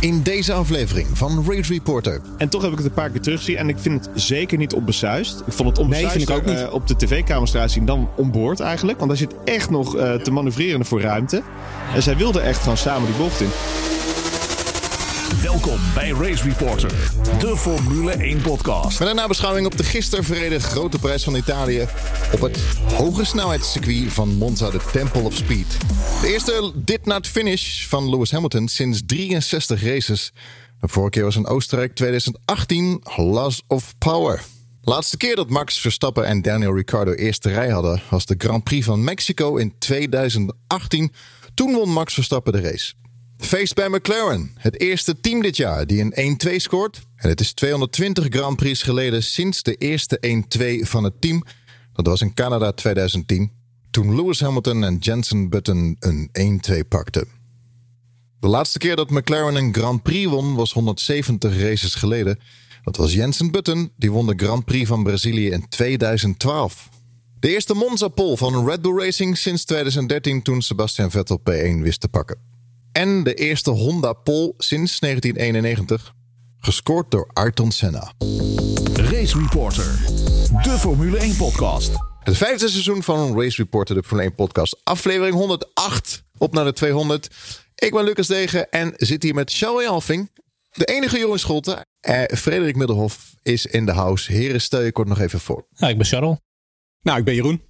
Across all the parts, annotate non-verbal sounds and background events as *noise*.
In deze aflevering van Race Reporter. En toch heb ik het een paar keer teruggezien. En ik vind het zeker niet onbesuist. Ik vond het onbesuist vind ik ook niet. eh, op de tv-camera zien dan onboord eigenlijk. Want daar zit echt nog eh, te manoeuvreren voor ruimte. En zij wilden echt gewoon samen die bocht in. Welkom bij Race Reporter, de Formule 1 podcast. Met een nabeschouwing op de gisteren verreden grote prijs van Italië. Op het hoge snelheidscircuit van Monza, de Temple of Speed. De eerste did not finish van Lewis Hamilton sinds 63 races. De vorige keer was in Oostenrijk 2018 Loss of Power. Laatste keer dat Max Verstappen en Daniel Ricciardo eerste rij hadden was de Grand Prix van Mexico in 2018. Toen won Max Verstappen de race. Feest bij McLaren, het eerste team dit jaar die een 1-2 scoort. En het is 220 Grand Prix geleden sinds de eerste 1-2 van het team. Dat was in Canada 2010, toen Lewis Hamilton en Jensen Button een 1-2 pakten. De laatste keer dat McLaren een Grand Prix won was 170 races geleden. Dat was Jensen Button, die won de Grand Prix van Brazilië in 2012. De eerste Monza-pole van Red Bull Racing sinds 2013 toen Sebastian Vettel P1 wist te pakken. En de eerste Honda pole sinds 1991, gescoord door Ayrton Senna. Race Reporter, de Formule 1 podcast. Het vijfde seizoen van Race Reporter, de Formule 1 podcast, aflevering 108, op naar de 200. Ik ben Lucas Degen en zit hier met Charlie Alving, de enige Jeroen Scholte. en Frederik Middelhof is in de house. Heren, stel je kort nog even voor. Ja, ik ben Charles. Nou, ik ben Jeroen.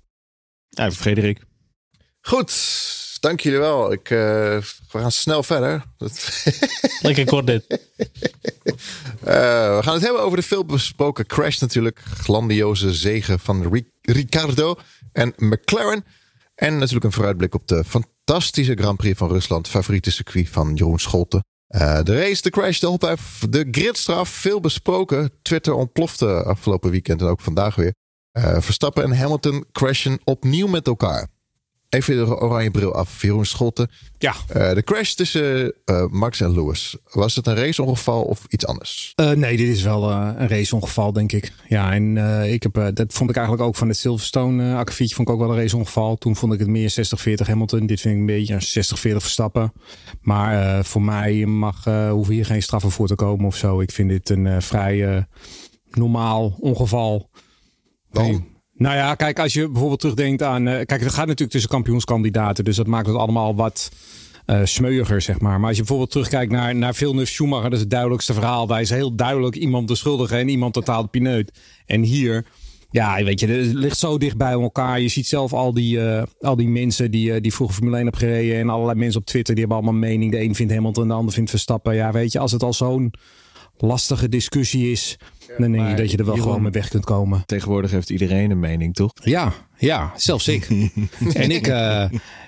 Ja, Frederik. Goed, dank jullie wel. Ik, eh, we gaan snel verder. *laughs* Lekker kort dit. Eh, we gaan het hebben over de veelbesproken crash natuurlijk. Grandioze zegen van Ri- Ricardo en McLaren. En natuurlijk een vooruitblik op de fantastische Grand Prix van Rusland. Favoriete circuit van Jeroen Scholten. Eh, de race, de crash, de ophef, de gridstraf. Veel besproken. Twitter ontplofte afgelopen weekend en ook vandaag weer. Verstappen en Hamilton crashen opnieuw met elkaar. Even de oranje bril af. Jeroen Scholten. Ja. Eh, de crash tussen eh, Max en Lewis. Was het een raceongeval of iets anders? Eh, nee, dit is wel eh, een raceongeval, denk ik. Ja, en eh, ik heb, eh, dat vond ik eigenlijk ook van het Silverstone uh, akkefietje vond ik ook wel een raceongeval. Toen vond ik het meer 60-40 Hamilton. Dit vind ik een beetje een 60-40 Verstappen. Maar eh, voor mij mag, eh, hoeven hier geen straffen voor te komen of zo. Ik vind dit een eh, vrij eh, normaal ongeval. Waarom? Nou ja, kijk, als je bijvoorbeeld terugdenkt aan. eh, kijk, het gaat natuurlijk tussen kampioenskandidaten. Dus dat maakt het allemaal wat eh smeuiger, zeg maar. Maar als je bijvoorbeeld terugkijkt naar, naar Villeneuve Schumacher, dat is het duidelijkste verhaal. Daar is heel duidelijk iemand de schuldige en iemand totaal de pineut. En hier. Ja, weet je, het ligt zo dicht bij elkaar. Je ziet zelf al die, eh, al die mensen die, eh, die vroeger Formule 1 hebben gereden. En allerlei mensen op Twitter, die hebben allemaal mening. De een vindt Hamilton, de ander vindt Verstappen. Ja, weet je, als het al zo'n lastige discussie is... dan denk je dat je er wel Jeroen- gewoon mee weg kunt komen. Tegenwoordig heeft iedereen een mening, toch? Ja, ja, zelfs ik. *laughs* en, ik eh,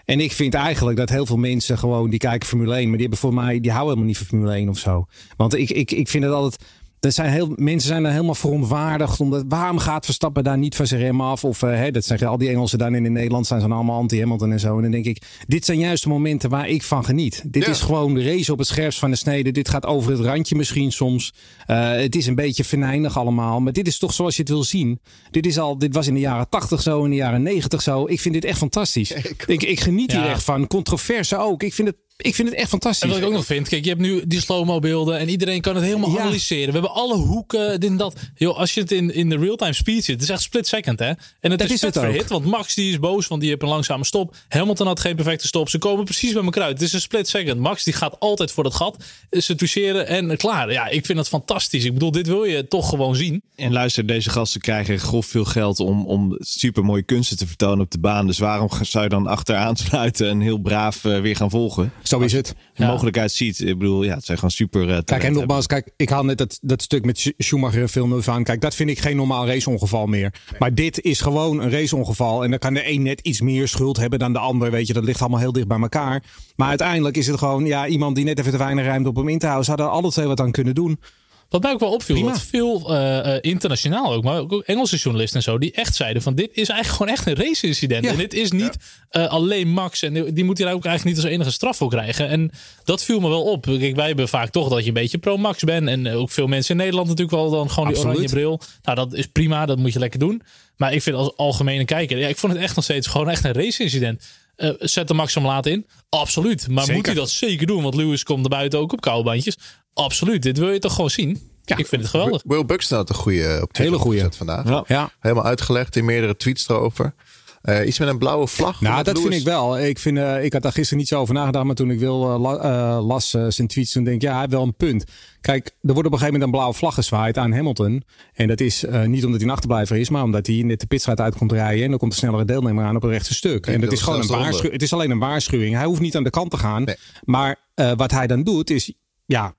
en ik vind eigenlijk dat heel veel mensen gewoon die kijken Formule 1, maar die hebben voor mij, die houden helemaal niet van Formule 1 of zo. Want ik, ik, ik vind het altijd. Er zijn heel, mensen zijn er helemaal verontwaardigd. Omdat, waarom gaat Verstappen daar niet van zijn rem af? Of eh, hè, dat zeggen al die Engelsen dan in Nederland zijn ze allemaal anti-Hamilton en zo. En dan denk ik, dit zijn juist de momenten waar ik van geniet. Dit Ja. is gewoon de race op het scherpst van de snede. Dit gaat over het randje misschien soms. Eh, het is een beetje venijnig allemaal. Maar dit is toch zoals je het wil zien. Dit, is al, dit was in de jaren 80 zo, in de jaren 90 zo. Ik vind dit echt fantastisch. *laughs* Ik, ik, geniet hier echt van. Controverse ook. Ik vind het, ik vind het echt fantastisch. En wat ik ook nog vind, kijk, je hebt nu die slow-mo beelden en iedereen kan het helemaal Ja. analyseren. We hebben alle hoeken, dit en dat. Joh, als je het in, in de real-time speed zit, het is echt split second, hè? En het Dat is, is het verhit, want Max die is boos, want die heeft een langzame stop. Hamilton had geen perfecte stop. Ze komen precies bij elkaar uit. Het is een split second. Max die gaat altijd voor dat gat. Ze toucheren en klaar. Ja, ik vind dat fantastisch. Ik bedoel, dit wil je toch gewoon zien. En luister, deze gasten krijgen grof veel geld om, om super mooie kunsten te vertonen op de baan. Dus waarom zou je dan achteraan sluiten en heel braaf eh, weer gaan volgen? Zo is het. De mogelijkheid ziet. Ik bedoel, ja, het zijn gewoon super. eh, Kijk, en nogmaals, kijk, ik haal net dat, dat stuk met Sch- Schumacher en Villeneuve aan. Kijk, dat vind ik geen normaal raceongeval meer. Maar dit is gewoon een raceongeval. En dan kan de een net iets meer schuld hebben dan de ander. Weet je, dat ligt allemaal heel dicht bij elkaar. Maar uiteindelijk is het gewoon ja, iemand die net even te weinig ruimte op hem in te houden. Hadden er alle twee wat aan kunnen doen. Wat mij ook wel opviel, Prima. dat veel eh, eh, internationaal ook, maar ook Engelse journalisten en zo, die echt zeiden van dit is eigenlijk gewoon echt een race-incident. Ja. En dit is niet eh, alleen Max en die, die moet hier ook eigenlijk niet als enige straf voor krijgen. En dat viel me wel op. Kijk, wij hebben vaak toch dat je een beetje pro-Max bent en ook veel mensen in Nederland natuurlijk wel dan gewoon die Absoluut. oranje bril. Nou, dat is prima, dat moet je lekker doen. Maar ik vind als algemene kijker, ja, ik vond het echt nog steeds gewoon echt een race-incident. Zet de Max hem laat in? Absoluut. Maar Zeker. moet hij dat zeker doen? Want Lewis komt er buiten ook op koude bandjes. Absoluut. Dit wil je toch gewoon zien? Ik vind het geweldig. Will Buxton had een goede op Twitter Hele gezet vandaag. Ja. Ja. Helemaal uitgelegd in meerdere tweets erover. Eh, iets met een blauwe vlag. Nou, dat vind ik wel. Ik, vind, eh, ik had daar gisteren niet zo over nagedacht. Maar toen ik wil, eh, la- eh, las eh, zijn tweets, toen denk ik, ja, hij heeft wel een punt. Kijk, er wordt op een gegeven moment een blauwe vlag gezwaaid aan Hamilton. En dat is eh, niet omdat hij een achterblijver is, maar omdat hij net de pitstraat uit komt rijden. En dan komt een snellere deelnemer aan op een rechte stuk. En dat dat is gewoon een waarschuwing. Het is alleen een waarschuwing. Hij hoeft niet aan de kant te gaan. Nee. Maar eh, wat hij dan doet, is, ja,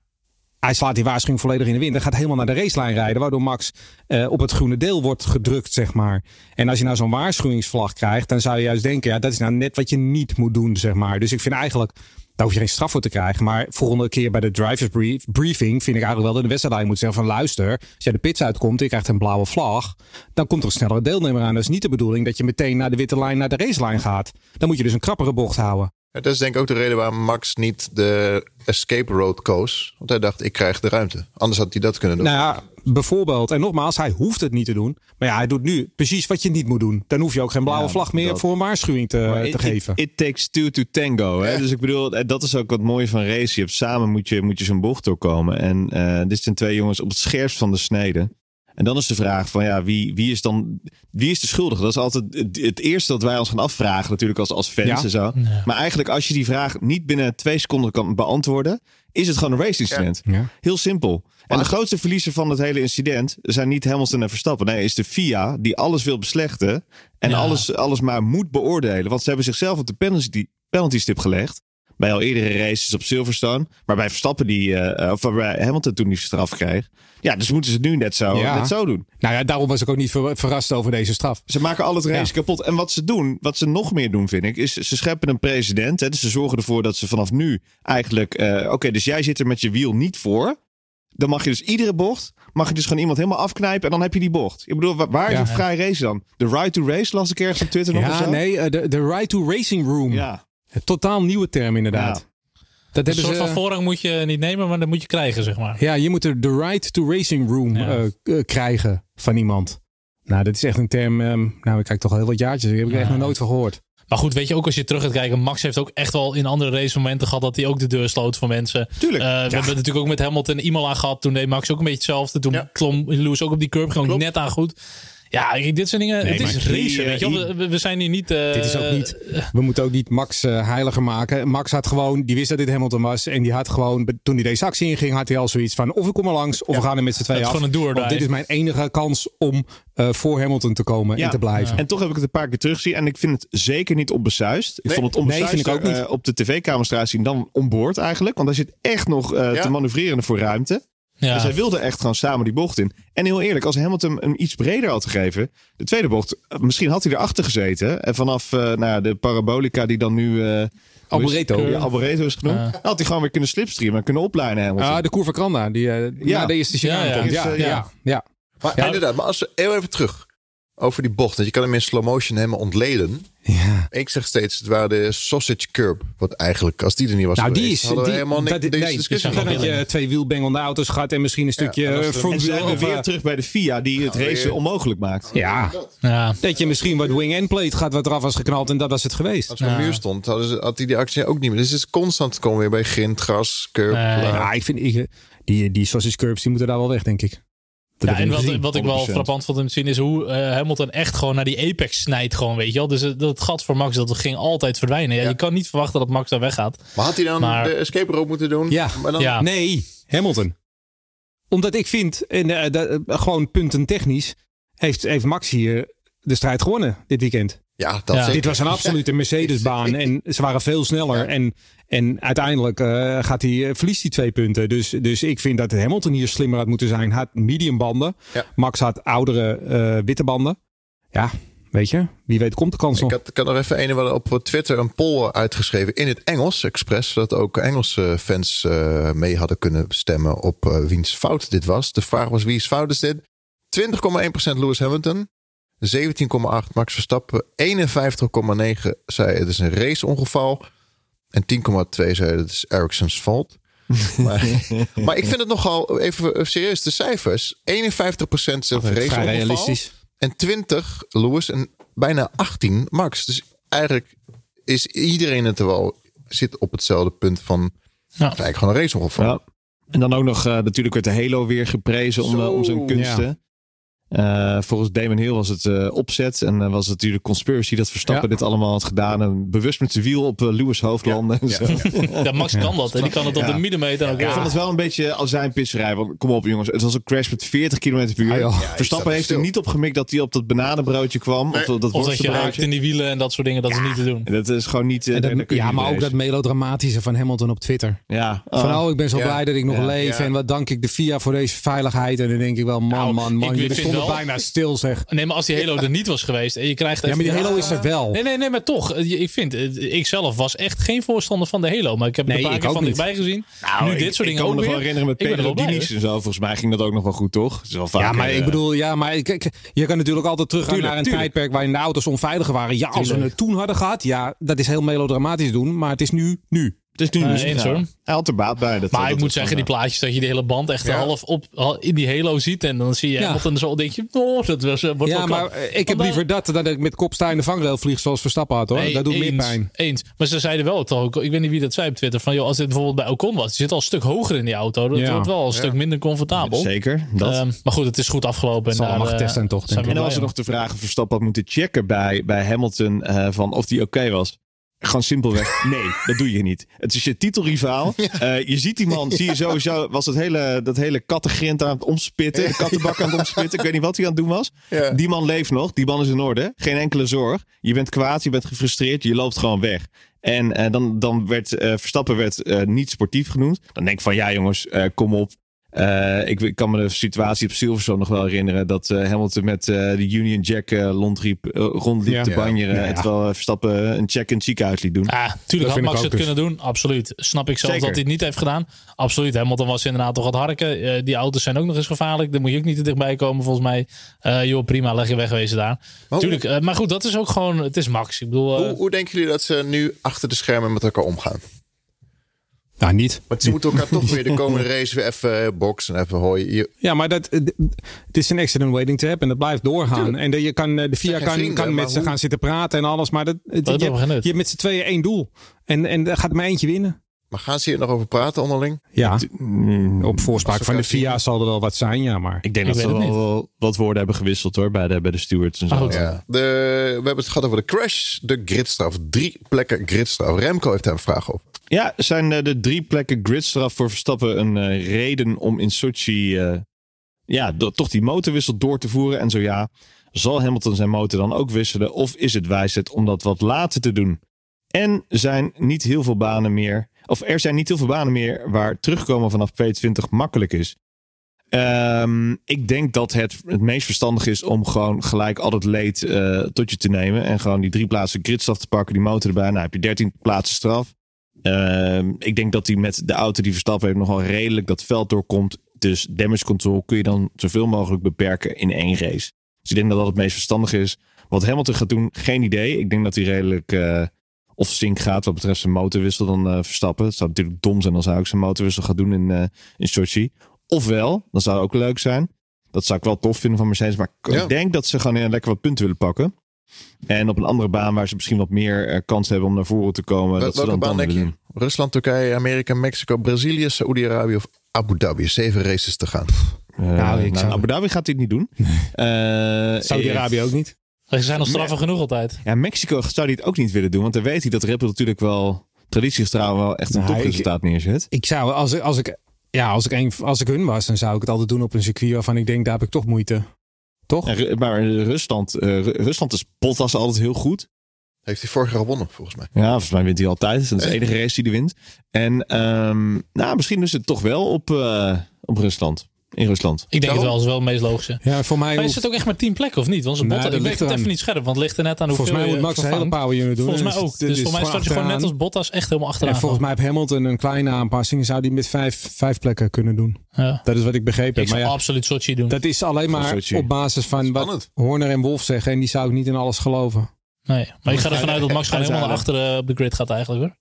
hij slaat die waarschuwing volledig in de wind. En gaat helemaal naar de racelijn rijden. Waardoor Max eh, op het groene deel wordt gedrukt, zeg maar. En als je nou zo'n waarschuwingsvlag krijgt, dan zou je juist denken, ja, dat is nou net wat je niet moet doen, zeg maar. Dus ik vind eigenlijk, daar hoef je geen straf voor te krijgen. Maar volgende keer bij de drivers brief, briefing vind ik eigenlijk wel dat de wedstrijd moet zeggen van luister, als jij de pits uitkomt en je krijgt een blauwe vlag, dan komt er een snellere deelnemer aan. Dat is niet de bedoeling dat je meteen naar de witte lijn, naar de racelijn gaat. Dan moet je dus een krappere bocht houden. Dat is denk ik ook de reden waarom Max niet de escape road koos. Want hij dacht, ik krijg de ruimte. Anders had hij dat kunnen doen. Nou ja, bijvoorbeeld. En nogmaals, hij hoeft het niet te doen. Maar ja, hij doet nu precies wat je niet moet doen. Dan hoef je ook geen blauwe Ja, vlag meer dat- voor een waarschuwing te, Maar te it, geven. It, it takes two to tango. Hè? Dus ik bedoel, eh, dat is ook wat mooie van race. Je hebt samen moet je, moet je zo'n bocht doorkomen. En eh, dit zijn twee jongens op het scherpst van de snede. En dan is de vraag van ja, wie, wie is dan wie is de schuldige? Dat is altijd het, het eerste dat wij ons gaan afvragen, natuurlijk als, als fans Ja. en zo. Maar eigenlijk als je die vraag niet binnen twee seconden kan beantwoorden, is het gewoon een race incident. Ja. Heel simpel. En de grootste verliezer van het hele incident zijn niet Hamilton en Verstappen. Nee, is de FIA die alles wil beslechten. En Ja. alles, alles maar moet beoordelen. Want ze hebben zichzelf op de penalty, penalty stip gelegd. Bij al eerdere races op Silverstone. Maar bij Verstappen die, eh, of bij Hamilton toen die straf kreeg. Ja, dus moeten ze het nu net zo, Ja. net zo doen. Nou ja, daarom was ik ook niet ver- verrast over deze straf. Ze maken al het race Ja. kapot. En wat ze doen, wat ze nog meer doen, vind ik, is ze scheppen een president. Hè, dus ze zorgen ervoor dat ze vanaf nu eigenlijk. eh, Oké, dus jij zit er met je wiel niet voor. Dan mag je dus iedere bocht, mag je dus gewoon iemand helemaal afknijpen en dan heb je die bocht. Ik bedoel, wa- waar is Ja. een vrij race dan? De right to race las ik ergens op Twitter nog Ja, nee, de, de Ride to Racing Room. Ja, Totaal nieuwe term inderdaad. Ja. Dat Een hebben soort ze, van voorrang moet je niet nemen, maar dat moet je krijgen, zeg maar. ja, je moet er de Ride to Racing Room Ja. eh, eh, krijgen van iemand. Nou, dat is echt een term. ehm, nou, ik kijk toch al heel wat jaartjes. Die heb ik echt nog nooit van gehoord. Maar goed, weet je, ook als je terug gaat kijken, Max heeft ook echt wel in andere racemomenten gehad dat hij ook de deur sloot voor mensen. Tuurlijk. Eh, we hebben het natuurlijk ook met Hamilton en Imola gehad. Toen deed Max ook een beetje hetzelfde. Toen Ja. klom Lewis ook op die curb gewoon net aan goed. Ja, dit zijn dingen. Nee, het is racen, eh, weet je wel. We- We, zijn hier niet. eh, Dit is ook niet. We moeten ook niet Max eh, heiliger maken. Max had gewoon, die wist dat dit Hamilton was. En die had gewoon, toen hij deze actie inging, had hij al zoiets van: of ik kom er langs, of we gaan er met z'n tweeën af. gewoon een do or Want die. dit is mijn enige kans om eh, voor Hamilton te komen Ja. en te blijven. En toch heb ik het een paar keer teruggezien. En ik vind het zeker niet onbesuist. Ik Nee. vond het onbesuist Nee, vind ik ook niet. eh, op de tv-camera's zien dan onboord eigenlijk. Want daar zit echt nog eh, Ja. te manoeuvreren voor ruimte. Ja. Dus hij wilde echt gewoon samen die bocht in. En heel eerlijk, als Hamilton hem iets breder had gegeven. De tweede bocht, eh, misschien had hij erachter gezeten. En vanaf eh, nou ja, de parabolica die dan nu... eh, Alboreto. Ja, Alboreto is genoemd. Had hij gewoon weer kunnen slipstreamen en kunnen oplijnen Hamilton. Ah, de Curva Granda, die eh Ja. na de eerste Ja, ja. Ja, Is, ja, ja. ja. Maar Ja. inderdaad, maar als we heel even terug over die bocht. Want je kan hem in slow motion helemaal ontleden. Ja. Ik zeg steeds, het waren de sausage curb. Wat eigenlijk, als die er niet was Nou, die geweest, is. hadden we die, helemaal niks dat- nee, discussie die dan had je twee wielbengelde auto's gehad en misschien een stukje en als en front zijn wheel. we weer terug bij de FIA die het racen weer. onmogelijk maakt. ja, ja. dat je misschien wat wing end plate gaat wat eraf was geknald en dat was het geweest. Als er een Ja. muur stond, hadden ze, had hij die actie ook niet meer. Dus het is constant komen weer bij grind, gras, curb. Ja, ik vind ik, die, die sausage curbs die moeten daar wel weg, denk ik. Ja, en wat, gezien. wat ik wel 100%. frappant vond om te zien is hoe eh, Hamilton echt gewoon naar die apex snijdt gewoon, weet je wel. Dus het- dat gat voor Max, dat ging altijd verdwijnen. Ja, Ja. Je kan niet verwachten dat Max daar weggaat. Maar had hij dan Maar- de escape rope moeten doen? Ja. maar dan, Ja. Nee, Hamilton. Omdat ik vind, en, eh, eh, gewoon punten technisch, heeft, heeft Max hier de strijd gewonnen dit weekend. ja dat Ja. zeker. Dit was een absolute *laughs* Mercedes-baan en ze waren veel sneller. Ja. En, en uiteindelijk eh, gaat hij, eh, verliest hij twee punten. Dus, dus ik vind dat Hamilton hier slimmer had moeten zijn. Had medium banden. Ja. Max had oudere eh, witte banden. Ja, weet je, wie weet komt de kans Ik nog. had, ik had nog even een op Twitter een poll uitgeschreven in het Engels, expres, zodat ook Engelse fans eh, mee hadden kunnen stemmen op wiens fout dit was. De vraag was wie's fout is dit? 20,1% Lewis Hamilton, 17,8% Max Verstappen, 51,9% zei het is een raceongeval en 10,2% zei het is Ericsson's fault. *laughs* maar, maar ik vind het nogal, even serieus, de cijfers. 51% zegt Vrij raceongeval. realistisch. En 20 Lewis en bijna 18 Max. Dus eigenlijk is iedereen het er wel zit op hetzelfde punt van Ja. eigenlijk gewoon een raceongeval. Ja. En dan ook nog, eh, natuurlijk werd de Halo weer geprezen om, Zo. eh, om zijn kunsten. Eh, volgens Damon Hill was het eh, opzet en eh, was het natuurlijk conspiracy dat Verstappen Ja. dit allemaal had gedaan. En bewust met zijn wiel op Lewis hoofd landen. en Ja. zo. *laughs* Ja, Max kan dat. En die kan het op de millimeter ook Ik vond het wel een beetje azijnpisserij. Want kom op jongens, het was een crash met 40 km per uur. Verstappen heeft er niet op gemikt dat hij op dat bananenbroodje kwam. Nee. Of dat Of dat je raakt in die wielen en dat soort dingen. Dat is niet te doen. En Dat is gewoon niet... En dat- je ja, maar ook dat melodramatische van Hamilton op Twitter. Ja. Van Oh. oh, ik ben zo Ja. blij dat ik nog Ja. leef. Ja. En wat dank ik de FIA voor deze veiligheid. En dan denk ik wel, man, Nou, man, man. stonden wel- bijna stil zeg. Nee, maar als die Halo er niet was geweest en je krijgt Ja, maar die Halo is er wel. Nee, nee, nee, maar toch. eh, Ik vind, eh, ik zelf was echt geen voorstander van de Halo. Maar ik heb er Nee, een paar ik keer ook van niet. dichtbij gezien. Nou, nu ik- dit soort ik dingen kan me nog wel herinneren met Ik Pedro Diniz en zo. Volgens mij ging dat ook nog wel goed, toch? Het is wel vaker, Ja, maar ik eh, bedoel, ja, maar je kan natuurlijk altijd teruggaan Tuurlijk, naar een tuurlijk. tijdperk waarin de auto's onveiliger waren. Ja, als we het toen hadden gehad, ja, dat is heel melodramatisch doen. Maar het is nu, nu. Het is nu dus, eens, ja. hoor. Hij had er baat bij. Dat, Maar dat ik moet zeggen, die plaatjes dat je die hele band echt Ja. half op al in die Halo ziet. En dan zie je Ja. Hamilton zo. denk je, oh, dat was, eh, wordt Ja, wel maar eh, ik heb liever dat dan dat ik met kop sta in de vangrail vlieg zoals Verstappen had hoor. nee, dat doet meer eens, pijn. Eens. Maar ze zeiden wel toch ook, ik weet niet wie dat zei op Twitter, van joh, als dit bijvoorbeeld bij Ocon was, die zit al een stuk hoger in die auto. Dat Ja. wordt wel een stuk minder comfortabel. Zeker, dat. Ehm, maar goed, het is goed afgelopen. Zal en allemaal daar, getest zijn eh, toch, En dan was er nog de vraag of Verstappen had moeten checken bij, bij Hamilton eh, van of die oké was. Gewoon simpelweg, *laughs* nee, dat doe je niet. Het is je titelrivaal. Eh, je ziet die man, zie je sowieso, was het hele, dat hele kattengrind aan het omspitten. De kattenbak aan het omspitten. Ik weet niet wat hij aan het doen was. Ja. Die man leeft nog, die man is in orde. Geen enkele zorg. Je bent kwaad, je bent gefrustreerd, je loopt gewoon weg. En eh, dan, dan werd eh, Verstappen werd, niet sportief genoemd. Dan denk ik van ja jongens, kom op. Eh, ik, ik kan me de situatie op Silverstone nog wel herinneren. Dat eh, Hamilton met eh, de Union Jack eh, rondriep, rondliep Ja. te banjeren. Ja, ja. Terwijl Verstappen een check in het ziekenhuis liet doen. Ja, tuurlijk had Max het dus. kunnen doen. Absoluut. Snap ik zelf Zeker. dat hij het niet heeft gedaan. Absoluut. Hamilton was inderdaad toch wat harken. Eh, die auto's zijn ook nog eens gevaarlijk. Daar moet je ook niet te dichtbij komen volgens mij. Eh joh, prima. Leg je wegwezen daar. Tuurlijk. maar goed, dat is ook gewoon... Het is Max. Ik bedoel... Hoe, hoe denken jullie dat ze nu achter de schermen met elkaar omgaan? Nou, niet. Want ze moeten elkaar toch *laughs* weer de komende race weer even eh, boksen. Even hooien. Ja, maar dat, eh, het is een accident waiting to happen. Dat blijft doorgaan. Tuurlijk. En de, je kan, eh, de VIA kan, vrienden, kan maar met ze hoe- gaan zitten praten en alles. Maar dat, je, hebt, nut. je hebt met z'n tweeën één doel. En, en gaat maar eentje winnen. Maar gaan ze hier nog over praten onderling? Ja, Mm, op voorspraak van de. VIA zal er wel wat zijn, ja. Maar ik denk Ik dat ze wel, wel wat woorden hebben gewisseld hoor. Bij de, bij de stewards en zo. Maar goed. Ja. De, we hebben het gehad over de crash, de gridstraf. Drie plekken gridstraf. Remco heeft daar een vraag over. Ja, zijn eh, de drie plekken gridstraf voor Verstappen een eh, reden om in Sochi eh, ja, do- toch die motorwissel door te voeren? En zo ja, zal Hamilton zijn motor dan ook wisselen? Of is het wijsheid om dat wat later te doen? En zijn niet heel veel banen meer, of er zijn niet heel veel banen meer waar terugkomen vanaf P20 makkelijk is. Ehm, ik denk dat het het meest verstandig is om gewoon gelijk al het leed eh, tot je te nemen. En gewoon die drie plaatsen gridstraf te pakken, die motor erbij. Nou heb je 13 plaatsen straf. Ehm, ik denk dat hij met de auto die Verstappen heeft nogal redelijk dat veld doorkomt. Dus damage control kun je dan zoveel mogelijk beperken in één race. Dus ik denk dat dat het meest verstandig is. Wat Hamilton gaat doen, geen idee. Ik denk dat hij redelijk eh of zink gaat wat betreft zijn motorwissel dan eh, Verstappen. Het zou natuurlijk dom zijn als hij ook zijn motorwissel gaat doen in, eh in Sochi. Ofwel, dat zou ook leuk zijn. Dat zou ik wel tof vinden van Mercedes. Maar ik Ja. denk dat ze gewoon eh, lekker wat punten willen pakken. En op een andere baan waar ze misschien wat meer eh, kans hebben om naar voren te komen. Wel- dat ze welke dan baan dan denk je? doen. Rusland, Turkije, Amerika, Mexico, Brazilië, Saoedi-Arabië of Abu Dhabi? Zeven races te gaan. Nou, ik nou, zou- Abu Dhabi gaat dit niet doen. Eh, Saudi-Arabië ook niet. Ze zijn al straffen genoeg altijd. Ja, Mexico zou hij het ook niet willen doen. Want dan weet hij dat Red Bull natuurlijk wel traditiegetrouw wel echt een Nou, topresultaat neerzet. Ik zou, als, ik- als ik, ja, als ik, een, als ik hun was, dan zou ik het altijd doen op een circuit waarvan ik denk, daar heb ik toch moeite. Toch? Ja, maar Rusland, eh, Ru- Rusland is Bottas altijd heel goed. Heeft hij vorig jaar gewonnen, volgens mij. Ja, volgens mij wint hij altijd. Dat is de enige race die hij wint. En ehm, nou, misschien is het toch wel op, eh, op Rusland. In Rusland. Ik denk Daarom? het wel, is wel het meest logische. Ja, voor mij Maar is het ook echt maar 10 plekken of niet? Want ze Nee, botten, dat ik weet het even niet scherp, want het ligt er net aan hoeveel volgens mij moet Max een hele power unit doen. Volgens mij Dus ook. Dus voor mij start je gewoon net als Bottas echt helemaal achteraan. En volgens mij heeft Hamilton een kleine aanpassing. Zou die met vijf, vijf plekken kunnen doen. Ja. Dat is wat ik begrepen Ik heb. zou Maar ja, absoluut Sochi doen. dat is alleen maar op basis van wat. Horner en Wolf zeggen. En die zou ik niet in alles geloven. Nee, maar ik ga ervan uit dat Max gewoon helemaal naar achteren op de grid gaat eigenlijk hoor.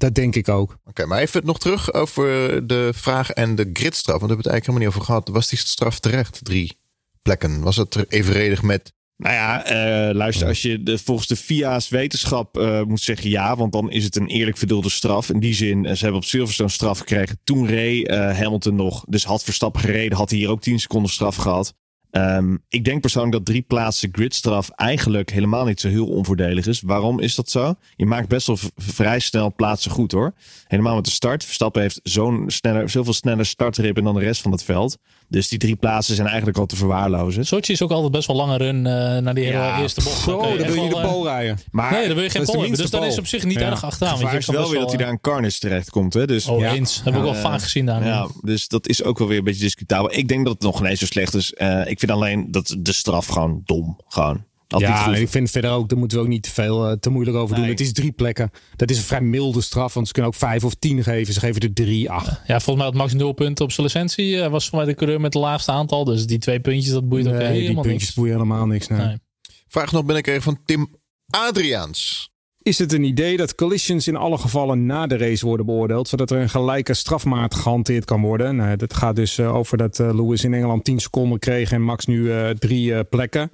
Dat denk ik ook. Oké, maar even nog terug over de vraag en de gridstraf. Want we hebben het eigenlijk helemaal niet over gehad. Was die straf terecht? Drie plekken. Was het er evenredig met Nou ja, eh, luister, als je de, volgens de FIA's wetenschap eh, moet zeggen ja, want dan is het een eerlijk verdeelde straf. In die zin, eh, ze hebben op Silverstone straf gekregen. Toen reed eh, Hamilton nog, dus had Verstappen gereden, had hij hier ook 10 seconden straf gehad. Ehm, ik denk persoonlijk dat drie plaatsen gridstraf eigenlijk helemaal niet zo heel onvoordelig is. Waarom is dat zo? Je maakt best wel vrij snel plaatsen goed hoor. Helemaal met de start. Verstappen heeft zo'n sneller, zoveel sneller startribben dan de rest van het veld. Dus die drie plaatsen zijn eigenlijk al te verwaarlozen. Sochi is ook altijd best wel lange run eh, naar die hele Ja, eerste bocht. Je dan wil je de eh, pol rijden. Maar Nee, dan wil je geen dat pol hebben. Dus dat is pol. op zich niet Ja. erg achteraan. het want je is wel weer dat hij daar een carnage terecht komt. Hè? Dus, Oh, Ja. eens. Heb ik wel vaak gezien daar. ja, dus dat is ook wel weer een beetje discutabel. Ik denk dat het nog ineens zo slecht is. Eh, ik vind alleen dat de straf gewoon dom. Gewoon. Ja, ik vind verder ook, daar moeten we ook niet te veel eh, te moeilijk over doen. Nee. Het is drie plekken. Dat is een vrij milde straf, want ze kunnen ook vijf of tien geven. Ze geven er drie, ach. Ja, volgens mij had Max nul punten op zijn licentie. eh, was voor mij de coureur met het laagste aantal. Dus die twee puntjes, dat boeit ook Nee, die helemaal puntjes niks. boeien helemaal niks. nee. Nee. Vraag nog binnengekregen van Tim Adriaans. Is het een idee dat collisions in alle gevallen na de race worden beoordeeld, zodat er een gelijke strafmaat gehanteerd kan worden? Nou, dat gaat dus eh, over dat eh, Lewis in Engeland 10 seconden kreeg en Max nu eh, drie plekken.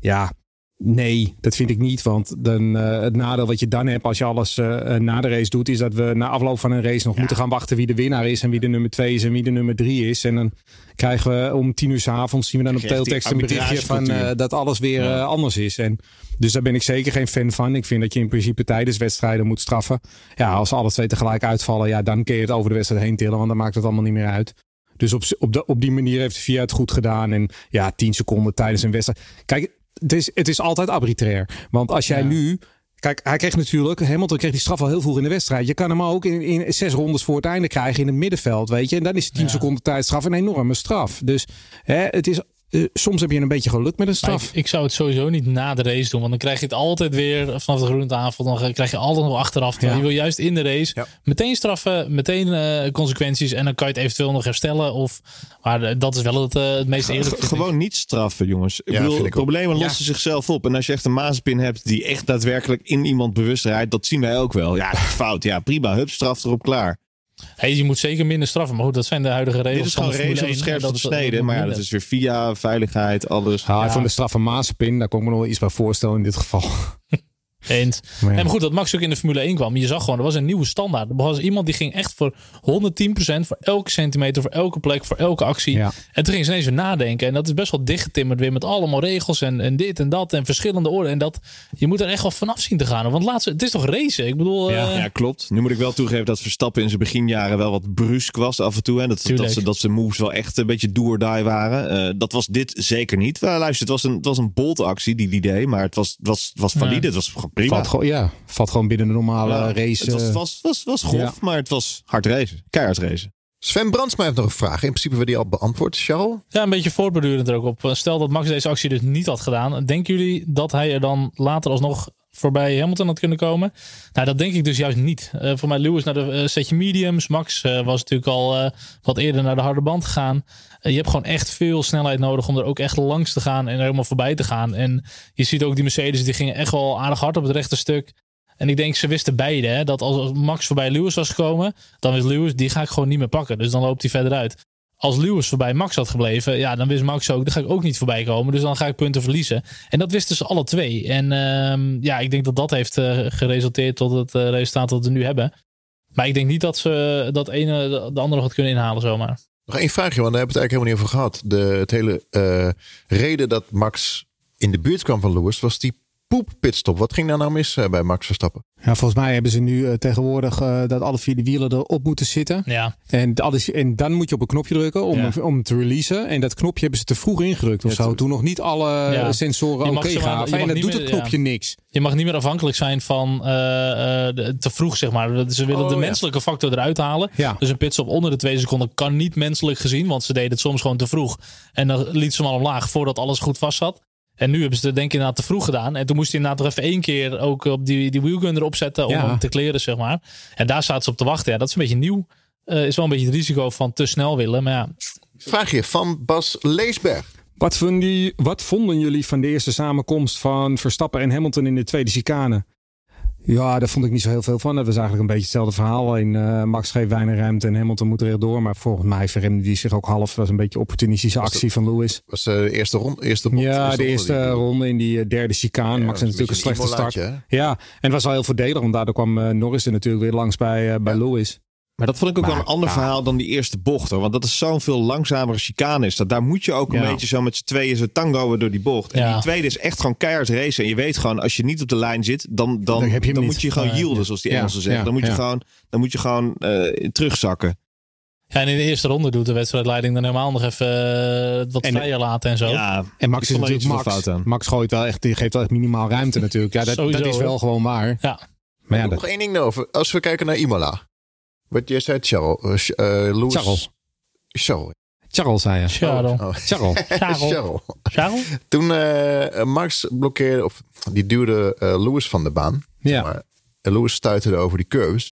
Ja, nee, dat vind ik niet. Want dan, eh, het nadeel wat je dan hebt als je alles eh, eh, na de race doet, is dat we na afloop van een race nog moeten gaan wachten wie de winnaar is en wie de nummer 2 is en wie de nummer 3 is. En dan krijgen we om tien uur s avonds zien we dan op teletext een berichtje van dat alles weer anders is. En dus daar ben ik zeker geen fan van. Ik vind dat je in principe tijdens wedstrijden moet straffen. Ja, als alle twee tegelijk uitvallen, ja, dan kun je het over de wedstrijd heen tillen, want dan maakt het allemaal niet meer uit. Dus op, op, de, op die manier heeft de VIA het goed gedaan. En ja, 10 seconden tijdens een wedstrijd. Kijk, het is, het is altijd arbitrair. Want als jij Ja. nu. Kijk, hij kreeg natuurlijk. Hamilton kreeg die straf al heel vroeg in de wedstrijd. Je kan hem ook in, in zes rondes voor het einde krijgen in het middenveld. Weet je. En dan is 10 Ja. seconden tijdstraf een enorme straf. Dus hè, het is. Eh, soms heb je een beetje geluk met een straf. ik, ik zou het sowieso niet na de race doen. Want dan krijg je het altijd weer vanaf de groene tafel. Dan krijg je altijd nog achteraf. Ja. Je wil juist in de race Ja. meteen straffen. Meteen eh, consequenties. En dan kan je het eventueel nog herstellen. Of, maar eh, dat is wel het, eh, het meest eerlijk. G- Gewoon niet straffen, jongens. Ik Ja, bedoel, ook. problemen lossen zichzelf op. En als je echt een maaspin hebt die echt daadwerkelijk in iemand bewust rijdt, dat zien wij ook wel. Ja, *laughs* fout. Ja, prima. Hup, straf erop, klaar. Hey, je moet zeker minder straffen. Maar goed, dat zijn de huidige regels. Dit is gewoon Formule het 1. scherpst Dat van de is- snede. Maar ja, dat is weer via veiligheid, alles. Ja, Ja. Van de straf van Mazepin, daar kon ik me nog wel iets bij voorstellen in dit geval. *laughs* Eens. Maar ja. En maar goed, dat Max ook in de Formule 1 kwam. Je zag gewoon, er was een nieuwe standaard. Er was iemand die ging echt voor 110% voor elke centimeter, voor elke plek, voor elke actie. Ja. En toen ging ze ineens weer nadenken. En dat is best wel dichtgetimmerd weer met allemaal regels en, en dit en dat en verschillende orde. En dat, je moet er echt wel vanaf zien te gaan. Want laatst, het is toch racen? Ik bedoel, Ja, eh, ja, klopt. Nu moet ik wel toegeven dat Verstappen in zijn beginjaren wel wat brusk was af en toe. Hè. Dat, dat, ze, dat zijn moves wel echt een beetje do or die waren. Eh, dat was dit zeker niet. Wel, luister, het was een, het was een bold actie die die deed. Maar het was, was, was valide. Ja. Het was gewoon prima. Valt gewoon, ja, valt gewoon binnen de normale Ja, race. Het was, eh, was, was, was grof, Ja. maar het was hard racen. Keihard racen. Sven Brandsma heeft nog een vraag. In principe werd die al beantwoord, Charles. Ja, een beetje voortbedurend er ook op. Stel dat Max deze actie dus niet had gedaan. Denken jullie dat hij er dan later alsnog voorbij Hamilton had kunnen komen? Nou, dat denk ik dus juist niet. Eh, voor mij Lewis naar de eh, setje mediums. Max was natuurlijk al eh, wat eerder naar de harde band gegaan. Eh, je hebt gewoon echt veel snelheid nodig om er ook echt langs te gaan en er helemaal voorbij te gaan. En je ziet ook die Mercedes, die gingen echt wel aardig hard op het rechte stuk. En ik denk, ze wisten beide hè, dat als Max voorbij Lewis was gekomen, dan wist Lewis, die ga ik gewoon niet meer pakken. Dus dan loopt hij verder uit als Lewis voorbij Max had gebleven, ja, dan wist Max ook, daar ga ik ook niet voorbij komen. Dus dan ga ik punten verliezen. En dat wisten ze alle twee. En ehm, ja, ik denk dat dat heeft eh, geresulteerd tot het eh, resultaat dat we nu hebben. Maar ik denk niet dat ze dat ene de andere had kunnen inhalen zomaar. Nog één vraagje, want daar hebben we het eigenlijk helemaal niet over gehad. De het hele eh, reden dat Max in de buurt kwam van Lewis was die poep-pitstop. Wat ging daar nou mis eh, bij Max Verstappen? ja, volgens mij hebben ze nu eh, tegenwoordig eh, dat alle vier de wielen erop moeten zitten. Ja, En, alles, en dan moet je op een knopje drukken om, Ja. om te releasen. En dat knopje hebben ze te vroeg ingedrukt of Ja, zo. Toen nog niet alle Ja. sensoren Je oké mag ze maar- je gaven. En dat niet doet meer- het knopje niks. je mag niet meer afhankelijk zijn van eh, eh, te vroeg, zeg maar. Ze willen Oh, de ja. menselijke factor eruit halen. Ja. Dus een pitstop onder de twee seconden kan niet menselijk gezien. Want ze deden het soms gewoon te vroeg. En dan liet ze hem al omlaag voordat alles goed vast zat. En nu hebben ze het denk ik inderdaad te vroeg gedaan. En toen moest hij inderdaad nog even één keer ook op die, die wheelgun erop zetten. Om Ja. hem te kleren, zeg maar. En daar zaten ze op te wachten. Ja, dat is een beetje nieuw. Eh, is wel een beetje het risico van te snel willen. Maar ja, Vraagje van Bas Leesberg. Wat, vonden die- wat vonden jullie van de eerste samenkomst van Verstappen en Hamilton in de tweede chicane? Ja, daar vond ik niet zo heel veel van. Dat was eigenlijk een beetje hetzelfde verhaal. Alleen eh, Max geeft weinig ruimte en Hamilton moet er echt door. Maar volgens mij verremde die zich ook half. Dat was een beetje opportunistische actie van Lewis. Was eh, de eerste ronde? Eerste Ja, de eerste die- ronde in die eh, derde chicane. Ja, Max had is natuurlijk een een slechte start. Ja, en het was wel heel voordelig. Want daardoor kwam Norris er natuurlijk weer langs bij, bij Lewis. Maar dat vond ik ook wel een ander ja. verhaal dan die eerste bocht. Hoor. Want dat is zo'n veel langzamere chicane. Is dat. Daar moet je ook een Ja. beetje zo met z'n tweeën zo tangoen door die bocht. En Ja. die tweede is echt gewoon keihard racen. En je weet gewoon, als je niet op de lijn zit, dan, dan, Dan moet je gewoon yielden, zoals die Ja, Engelsen zeggen. ja, Dan moet je ja. gewoon, dan moet je gewoon eh, terugzakken. Ja, en in de eerste ronde doet de wedstrijdleiding dan helemaal nog even eh, wat En- vrijer laten en zo. Ja, En Max is natuurlijk veel Max. fout aan. Max gooit wel echt, die geeft wel echt minimaal ruimte natuurlijk. Ja, dat, Sowieso, dat is wel hoor. gewoon waar. Ja. Maar ja, Nog dat, één ding over. Als we kijken naar Imola. Wat jij zei, Charles. eh, eh, Lewis. Charles. Charles. Charles zei je. Charles. Oh. *laughs* Charles. Charles. Charles. Charles? Toen eh, Max blokkeerde, of die duwde eh, Lewis van de baan. Ja. Maar en Lewis stuiterde over die curves.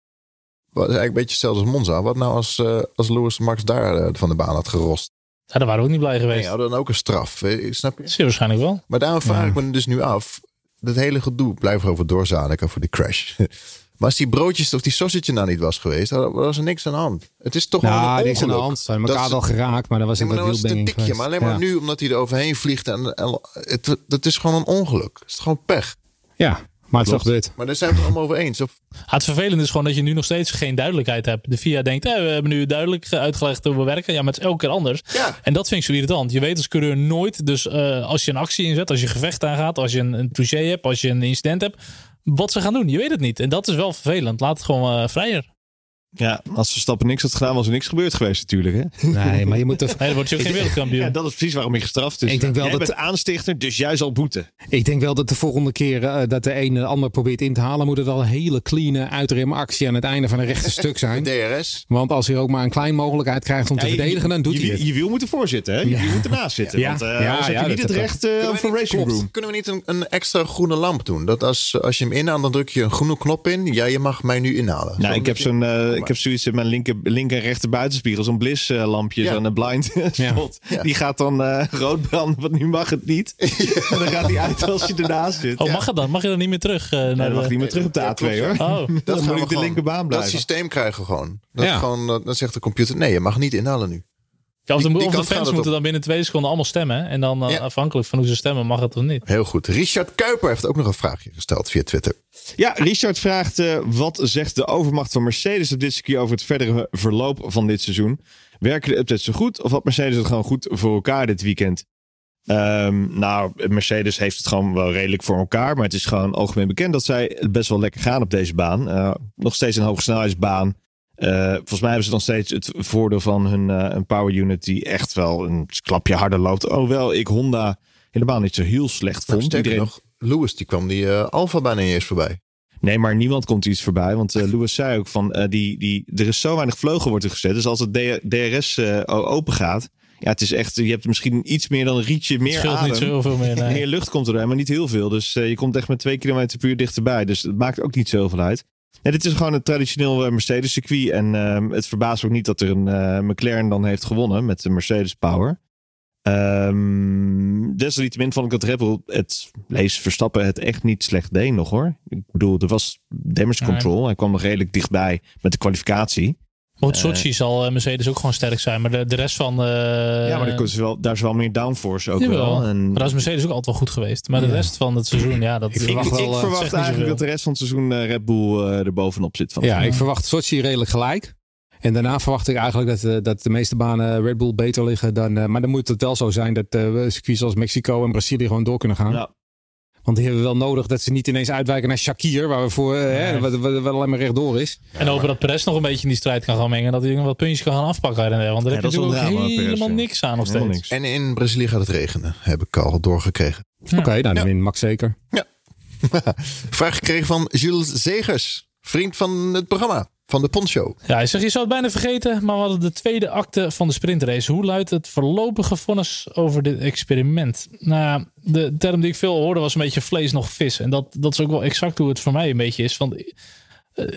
Wat is eigenlijk een beetje hetzelfde als Monza. Wat nou als, eh, als Lewis Max daar van de baan had gerost? Ja, daar waren we ook niet blij Nee, geweest. hadden dan ook een straf. Snap je? Zeer waarschijnlijk wel. Maar daarom vraag Ja. ik me dus nu af. Dat hele gedoe, blijf erover doorzadelen over die crash. *laughs* maar als die broodjes of die sausage nou niet was geweest, dan was er niks aan de hand. Het is toch wel Nou, een niks aan de ongeluk. hand. Ze Dat elkaar wel geraakt, maar dat was in maar dat was een tikje. Maar alleen maar nu, omdat hij er overheen vliegt. En, en het, dat is gewoon een ongeluk. Het is gewoon pech. Ja, maar het is wel gebeurd. Maar daar zijn we het allemaal over eens. Of, Ja, het vervelende is gewoon dat je nu nog steeds geen duidelijkheid hebt. De FIA denkt, eh, we hebben nu duidelijk uitgelegd hoe we werken. Ja, maar het is elke keer anders. Ja. En dat vind ik zo irritant. Je weet als coureur nooit, dus eh, als je een actie inzet, als je gevecht aangaat, als je een, een touché hebt, als je een incident hebt, wat ze gaan doen. Je weet het niet. En dat is wel vervelend. Laat het gewoon eh, vrijer. Ja, als Verstappen niks had gedaan, was er niks gebeurd geweest natuurlijk. Hè? Nee, maar je moet er, *laughs* Nee, dan word je ook geen wereldkampioen. Ja, dat is precies waarom je gestraft is. Ik denk wel Jij dat- bent aanstichter, dus jij zal boeten. Ik denk wel dat de volgende keer eh, dat de een de ander probeert in te halen, moet het wel een hele clean uitremactie aan het einde van een rechte *laughs* stuk zijn. DRS. Want als hij ook maar een klein mogelijkheid krijgt om te je- verdedigen, dan doet je, hij je, het. je wiel moet ervoor zitten, hè? Je wiel moet ernaast zitten. Ja. Want eh, Ja, anders ja, heb je niet het recht eh, Kunnen we voor niet- Racing. Room. Kunnen we niet een, een extra groene lamp doen? Dat als, als je hem inhaalt, dan druk je een groene knop in. Ja, je mag mij nu inhalen. Nou, ik heb, zo'n, eh, ik heb zoiets in mijn linker, linker en rechter buitenspiegel. Zo'n bliss lampje, Ja. zo'n eh, blind spot. Ja. Die gaat dan eh, rood branden, want nu mag het niet. En dan gaat hij uit als je ernaast zit. Oh, mag het dan? Mag je dan niet meer terug? eh, Nee, naar dan mag de... niet meer terug op de Ja, A2 klopt, ja. hoor. Oh, *laughs* Dan gaan moet ik de linkerbaan Dat blijven. systeem krijgen we gewoon. Dat Ja. gewoon dat- dan zegt de computer, nee, je mag niet inhalen nu. Ja, of de, Die- die of de kant gaat fans moeten op. dan binnen twee seconden allemaal stemmen. En dan eh, Ja. afhankelijk van hoe ze stemmen mag het of niet. Heel goed. Richard Kuiper heeft ook nog een vraagje gesteld via Twitter. Ja, Richard vraagt: eh, wat zegt de overmacht van Mercedes op dit circuit over het verdere verloop van dit seizoen? Werken de updates zo goed of had Mercedes het gewoon goed voor elkaar dit weekend? Ehm, nou, Mercedes heeft het gewoon wel redelijk voor elkaar. Maar het is gewoon algemeen bekend dat zij het best wel lekker gaan op deze baan. Eh, nog steeds een hoge snelheidsbaan. Eh, volgens mij hebben ze nog steeds het voordeel van hun eh, een power unit die echt wel een klapje harder loopt. Hoewel ik Honda helemaal niet zo heel slecht Nou, vond. sterker Iedereen, nog, Lewis die kwam die eh Alfa bijna niet eens voorbij. Nee, maar niemand komt iets voorbij. Want eh *laughs* Lewis zei ook van, eh, die, die, er is zo weinig vleugel wordt er gezet. Dus als het DRS eh, open gaat, ja, het is echt, je hebt misschien iets meer dan een rietje Het meer scheelt adem. niet zoveel meer. *laughs* Nee. Meer lucht komt erbij, maar niet heel veel. Dus eh, je komt echt met twee kilometer per uur dichterbij. Dus het maakt ook niet zoveel uit. En dit is gewoon een traditioneel eh, Mercedes circuit. En ehm, het verbaast me ook niet dat er een eh, McLaren dan heeft gewonnen met de Mercedes Power. Ehm desalniettemin vond ik dat Red Bull het lees Verstappen het echt niet slecht deed nog hoor. Ik bedoel, er was damage Nee. control. Hij kwam nog redelijk dichtbij met de kwalificatie. Goed, Sochi zal eh, Mercedes ook gewoon sterk zijn. Maar de, de rest van... eh, ja, maar is wel, daar is wel meer downforce ook Jawel. wel. En Maar daar is Mercedes ook altijd wel goed geweest. Maar de rest van het seizoen, ja, dat Ik ik, verwacht wel, ik eh, verwacht eigenlijk dat de rest van het seizoen eh, Red Bull eh, er bovenop zit. Van Ja, ik verwacht Sochi redelijk gelijk. En daarna verwacht ik eigenlijk dat, eh, dat de meeste banen Red Bull beter liggen dan. eh, maar dan moet het wel zo zijn dat eh circuits als Mexico en Brazilië gewoon door kunnen gaan. Ja. Want die hebben we wel nodig dat ze niet ineens uitwijken naar Shakir, waar we voor eh, hè, wat, wat, wat alleen maar rechtdoor is. En hopen dat Perez nog een beetje in die strijd kan gaan mengen. Dat hij nog wat puntjes kan gaan afpakken. Want daar Ja, heb je dat is natuurlijk ook helemaal ja. niks aan nog Helemaal steeds. niks. En in Brazilië gaat het regenen, heb ik al doorgekregen. Ja. Oké, nou dan Ja. wint Max zeker. *laughs* Vraag gekregen van Jules Zegers, vriend van het programma, van de Poncho. Ja, zegt, je zou het bijna vergeten, maar we hadden de tweede acte van de sprintrace. Hoe luidt het voorlopige vonnis over dit experiment? Nou, de term die ik veel hoorde was een beetje vlees nog vis. En dat, dat is ook wel exact hoe het voor mij een beetje is. Want eh,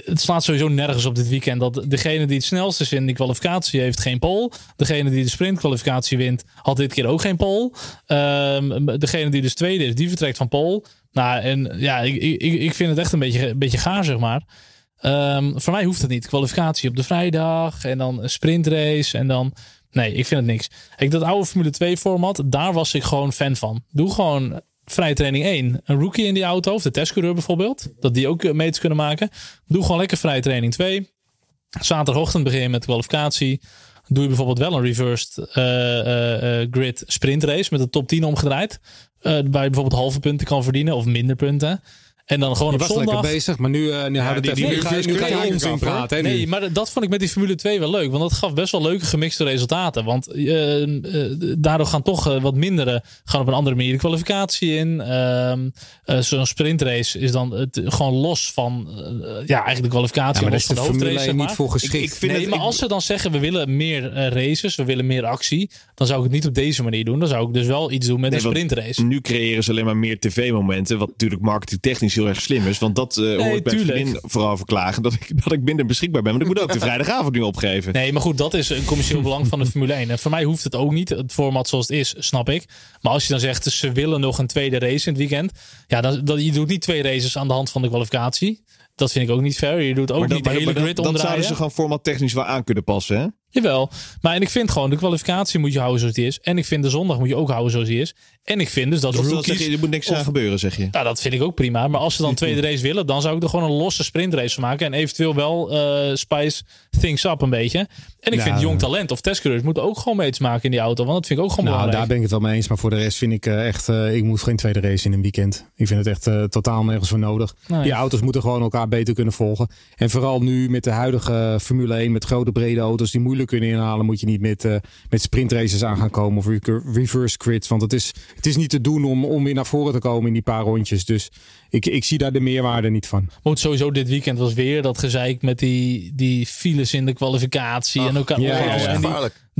het slaat sowieso nergens op dit weekend dat degene die het snelste is in die kwalificatie heeft geen pole. Degene die de sprintkwalificatie wint had dit keer ook geen pole. Ehm, degene die dus tweede is, die vertrekt van pole. Nou, en ja, ik, ik, ik vind het echt een beetje, een beetje gaar, zeg maar. Ehm, voor mij hoeft het niet. Kwalificatie op de vrijdag en dan een sprintrace en dan... Nee, ik vind het niks. Ik, dat oude Formule 2 format, daar was ik gewoon fan van. Doe gewoon vrije training 1. Een rookie in die auto, of de testcoureur bijvoorbeeld. Dat die ook meters kunnen maken. Doe gewoon lekker vrije training 2. Zaterdagochtend begin met kwalificatie. Doe je bijvoorbeeld wel een reversed uh, uh, uh, grid sprintrace met de top 10 omgedraaid. waar je bijvoorbeeld halve punten kan verdienen of minder punten. En dan gewoon je op was zondag. lekker bezig, maar nu, uh, nu, ja, die, die, nu, ga, nu ga je onzin praten. Hè, nee, maar dat vond ik met die Formule 2 wel leuk. Want dat gaf best wel leuke gemixte resultaten. Want uh, uh, daardoor gaan toch wat mindere gaan op een andere manier de kwalificatie in. Zo'n sprintrace is dan het, gewoon los van ja, eigenlijk de kwalificatie. Ja, los van de, de hoofdrace. Zeg maar. niet voor geschikt. Ik, ik vind nee, het, maar ik, als ze dan zeggen we willen meer races, we willen meer actie. Dan zou ik het niet op deze manier doen. Dan zou ik dus wel iets doen met nee, een sprintrace. Nu creëren ze alleen maar meer tv-momenten. Wat natuurlijk marketingtechnisch heel erg slim is. Want dat uh, nee, hoort bij vriendin vooral verklagen. Dat ik, dat ik minder beschikbaar ben. Maar ik moet ook de *laughs* vrijdagavond nu opgeven. Nee, maar goed, dat is een commercieel belang van de *laughs* Formule 1. En voor mij hoeft het ook niet. Het format zoals het is, snap ik. Maar als je dan zegt, ze willen nog een tweede race in het weekend. Ja, dan, dan, je doet niet twee races aan de hand van de kwalificatie. Dat vind ik ook niet fair. Je doet ook maar niet de hele grid dan, dan zouden ze gewoon format technisch wel aan kunnen passen, hè? Jawel. Maar en ik vind gewoon, de kwalificatie moet je houden zoals die is. En ik vind de zondag moet je ook houden zoals die is. En ik vind dus dat of rookies... je, er moet niks of, aan gebeuren, zeg je. Nou, dat vind ik ook prima. Maar als ze dan tweede race willen, dan zou ik er gewoon een losse sprintrace van maken. En eventueel wel uh, spice things up een beetje. En ik Ja, vind jong ja. talent of testcoureurs moeten ook gewoon mee te maken in die auto. Want dat vind ik ook gewoon Nou, belangrijk. daar ben ik het wel mee eens. Maar voor de rest vind ik eh, echt, eh, ik moet geen tweede race in een weekend. Ik vind het echt totaal nergens voor nodig. Die auto's moeten gewoon elkaar beter kunnen volgen. En vooral nu met de huidige Formule 1, met grote brede auto's die moeilijk kunnen inhalen, moet je niet met, eh, met sprintraces aan gaan komen of reverse grids. Want het is, het is niet te doen om, om weer naar voren te komen in die paar rondjes. Dus ik, ik zie daar de meerwaarde niet van. Moet sowieso dit weekend was weer dat gezeik met die, die files in de kwalificatie. en ook ja, ja, ja. en die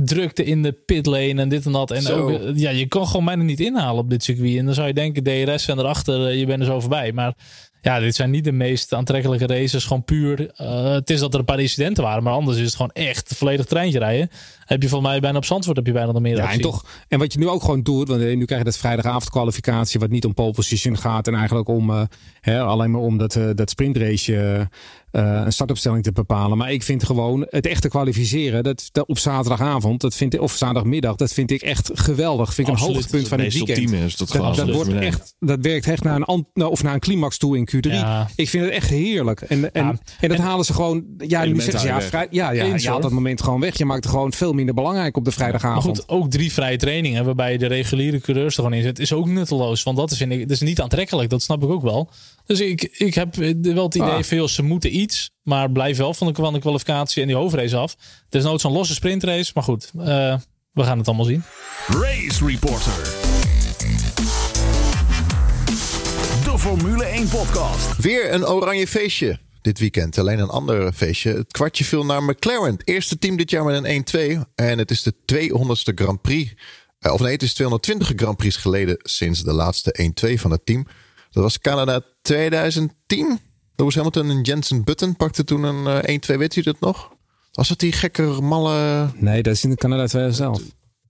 drukte in de pitlane en dit en dat. En Zo. ook, eh, ja, je kan gewoon bijna niet inhalen op dit circuit. En dan zou je denken, DRS en erachter, eh, je bent er zo voorbij. Maar ja, dit zijn niet de meest aantrekkelijke races. Gewoon puur. eh, het is dat er een paar incidenten waren, maar anders is het gewoon echt volledig treintje rijden. Heb je volgens mij bijna op Zandvoort heb je bijna nog meer Ja, en toch. En wat je nu ook gewoon doet, want eh, nu krijg je dat vrijdagavond kwalificatie, wat niet om pole position gaat en eigenlijk om eh, hè, alleen maar om dat, eh, dat sprintrace eh, een startopstelling te bepalen. Maar ik vind gewoon het echte kwalificeren, dat, dat op zaterdagavond, dat vind ik, of zaterdagmiddag, dat vind ik echt geweldig. Vind ik Absoluut. een hoogtepunt van het weekend. is dat Dat, wordt Formule 1. echt, dat werkt echt naar een, ant- nou, of naar een climax toe in Q3. Ja. Ik vind het echt heerlijk. En, en, Ja. en dat En- halen ze gewoon. Ja, nu zeggen ze ja, vrij, ja, ja Eens, je haalt hoor. dat moment gewoon weg. Je maakt het gewoon veel minder belangrijk op de Maar vrijdagavond. goed, ook drie vrije trainingen waarbij je de reguliere coureurs er gewoon in zet, is ook nutteloos. Want dat is, vind ik, dat is niet aantrekkelijk. Dat snap ik ook wel. Dus ik, ik heb wel het idee Ah. joh, ze moeten iets, maar blijf wel van de, van de kwalificatie en die hoofdrace af. Er is nooit zo'n losse sprintrace, maar goed, eh, we gaan het allemaal zien. Race Reporter. De Formule 1 podcast. Weer een oranje feestje dit weekend. Alleen een ander feestje. Het kwartje viel naar McLaren. Het eerste team dit jaar met een 1-2. En het is de 200ste Grand Prix. Eh, of nee, het is 220 Grand Prix geleden sinds de laatste 1-2 van het team. Dat was Canada 2010. Lewis Hamilton en Jensen Button pakten toen een eh, 1-2. Weet u dat nog? Was het die gekke malle... Nee, dat is in Canada 2011.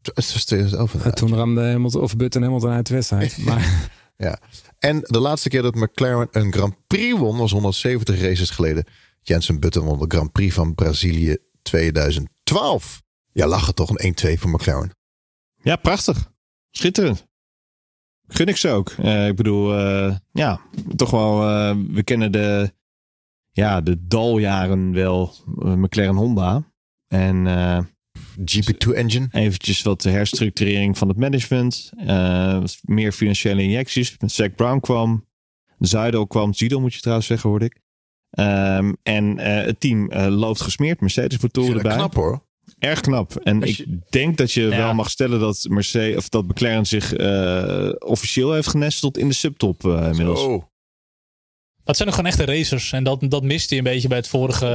Het was 2011. inderdaad. Toen ramde Hamilton, of Button Hamilton uit de wedstrijd. *laughs* Maar Ja. En de laatste keer dat McLaren een Grand Prix won was 170 races geleden. Jensen Button won de Grand Prix van Brazilië 2012. Ja, lachen toch een 1-2 voor McLaren. Ja, prachtig. Schitterend. Gun ik ze ook. Eh, ik bedoel, eh, ja, toch wel. eh, we kennen de, ja, de daljaren wel. McLaren Honda. En eh, GP2 engine. eventjes wat de herstructurering van het management. meer financiële injecties. Zack Brown kwam. Zuidel kwam. Zido moet je trouwens zeggen, hoorde ik. Ehm, en het team loopt gesmeerd. Mercedes motoren erbij. knap hoor. Erg knap. En ik denk dat je Ja. wel mag stellen dat Mercedes of dat McLaren zich eh, officieel heeft genesteld in de subtop eh, inmiddels. Zo. Dat zijn ook gewoon echte racers. En dat, dat miste hij een beetje bij het vorige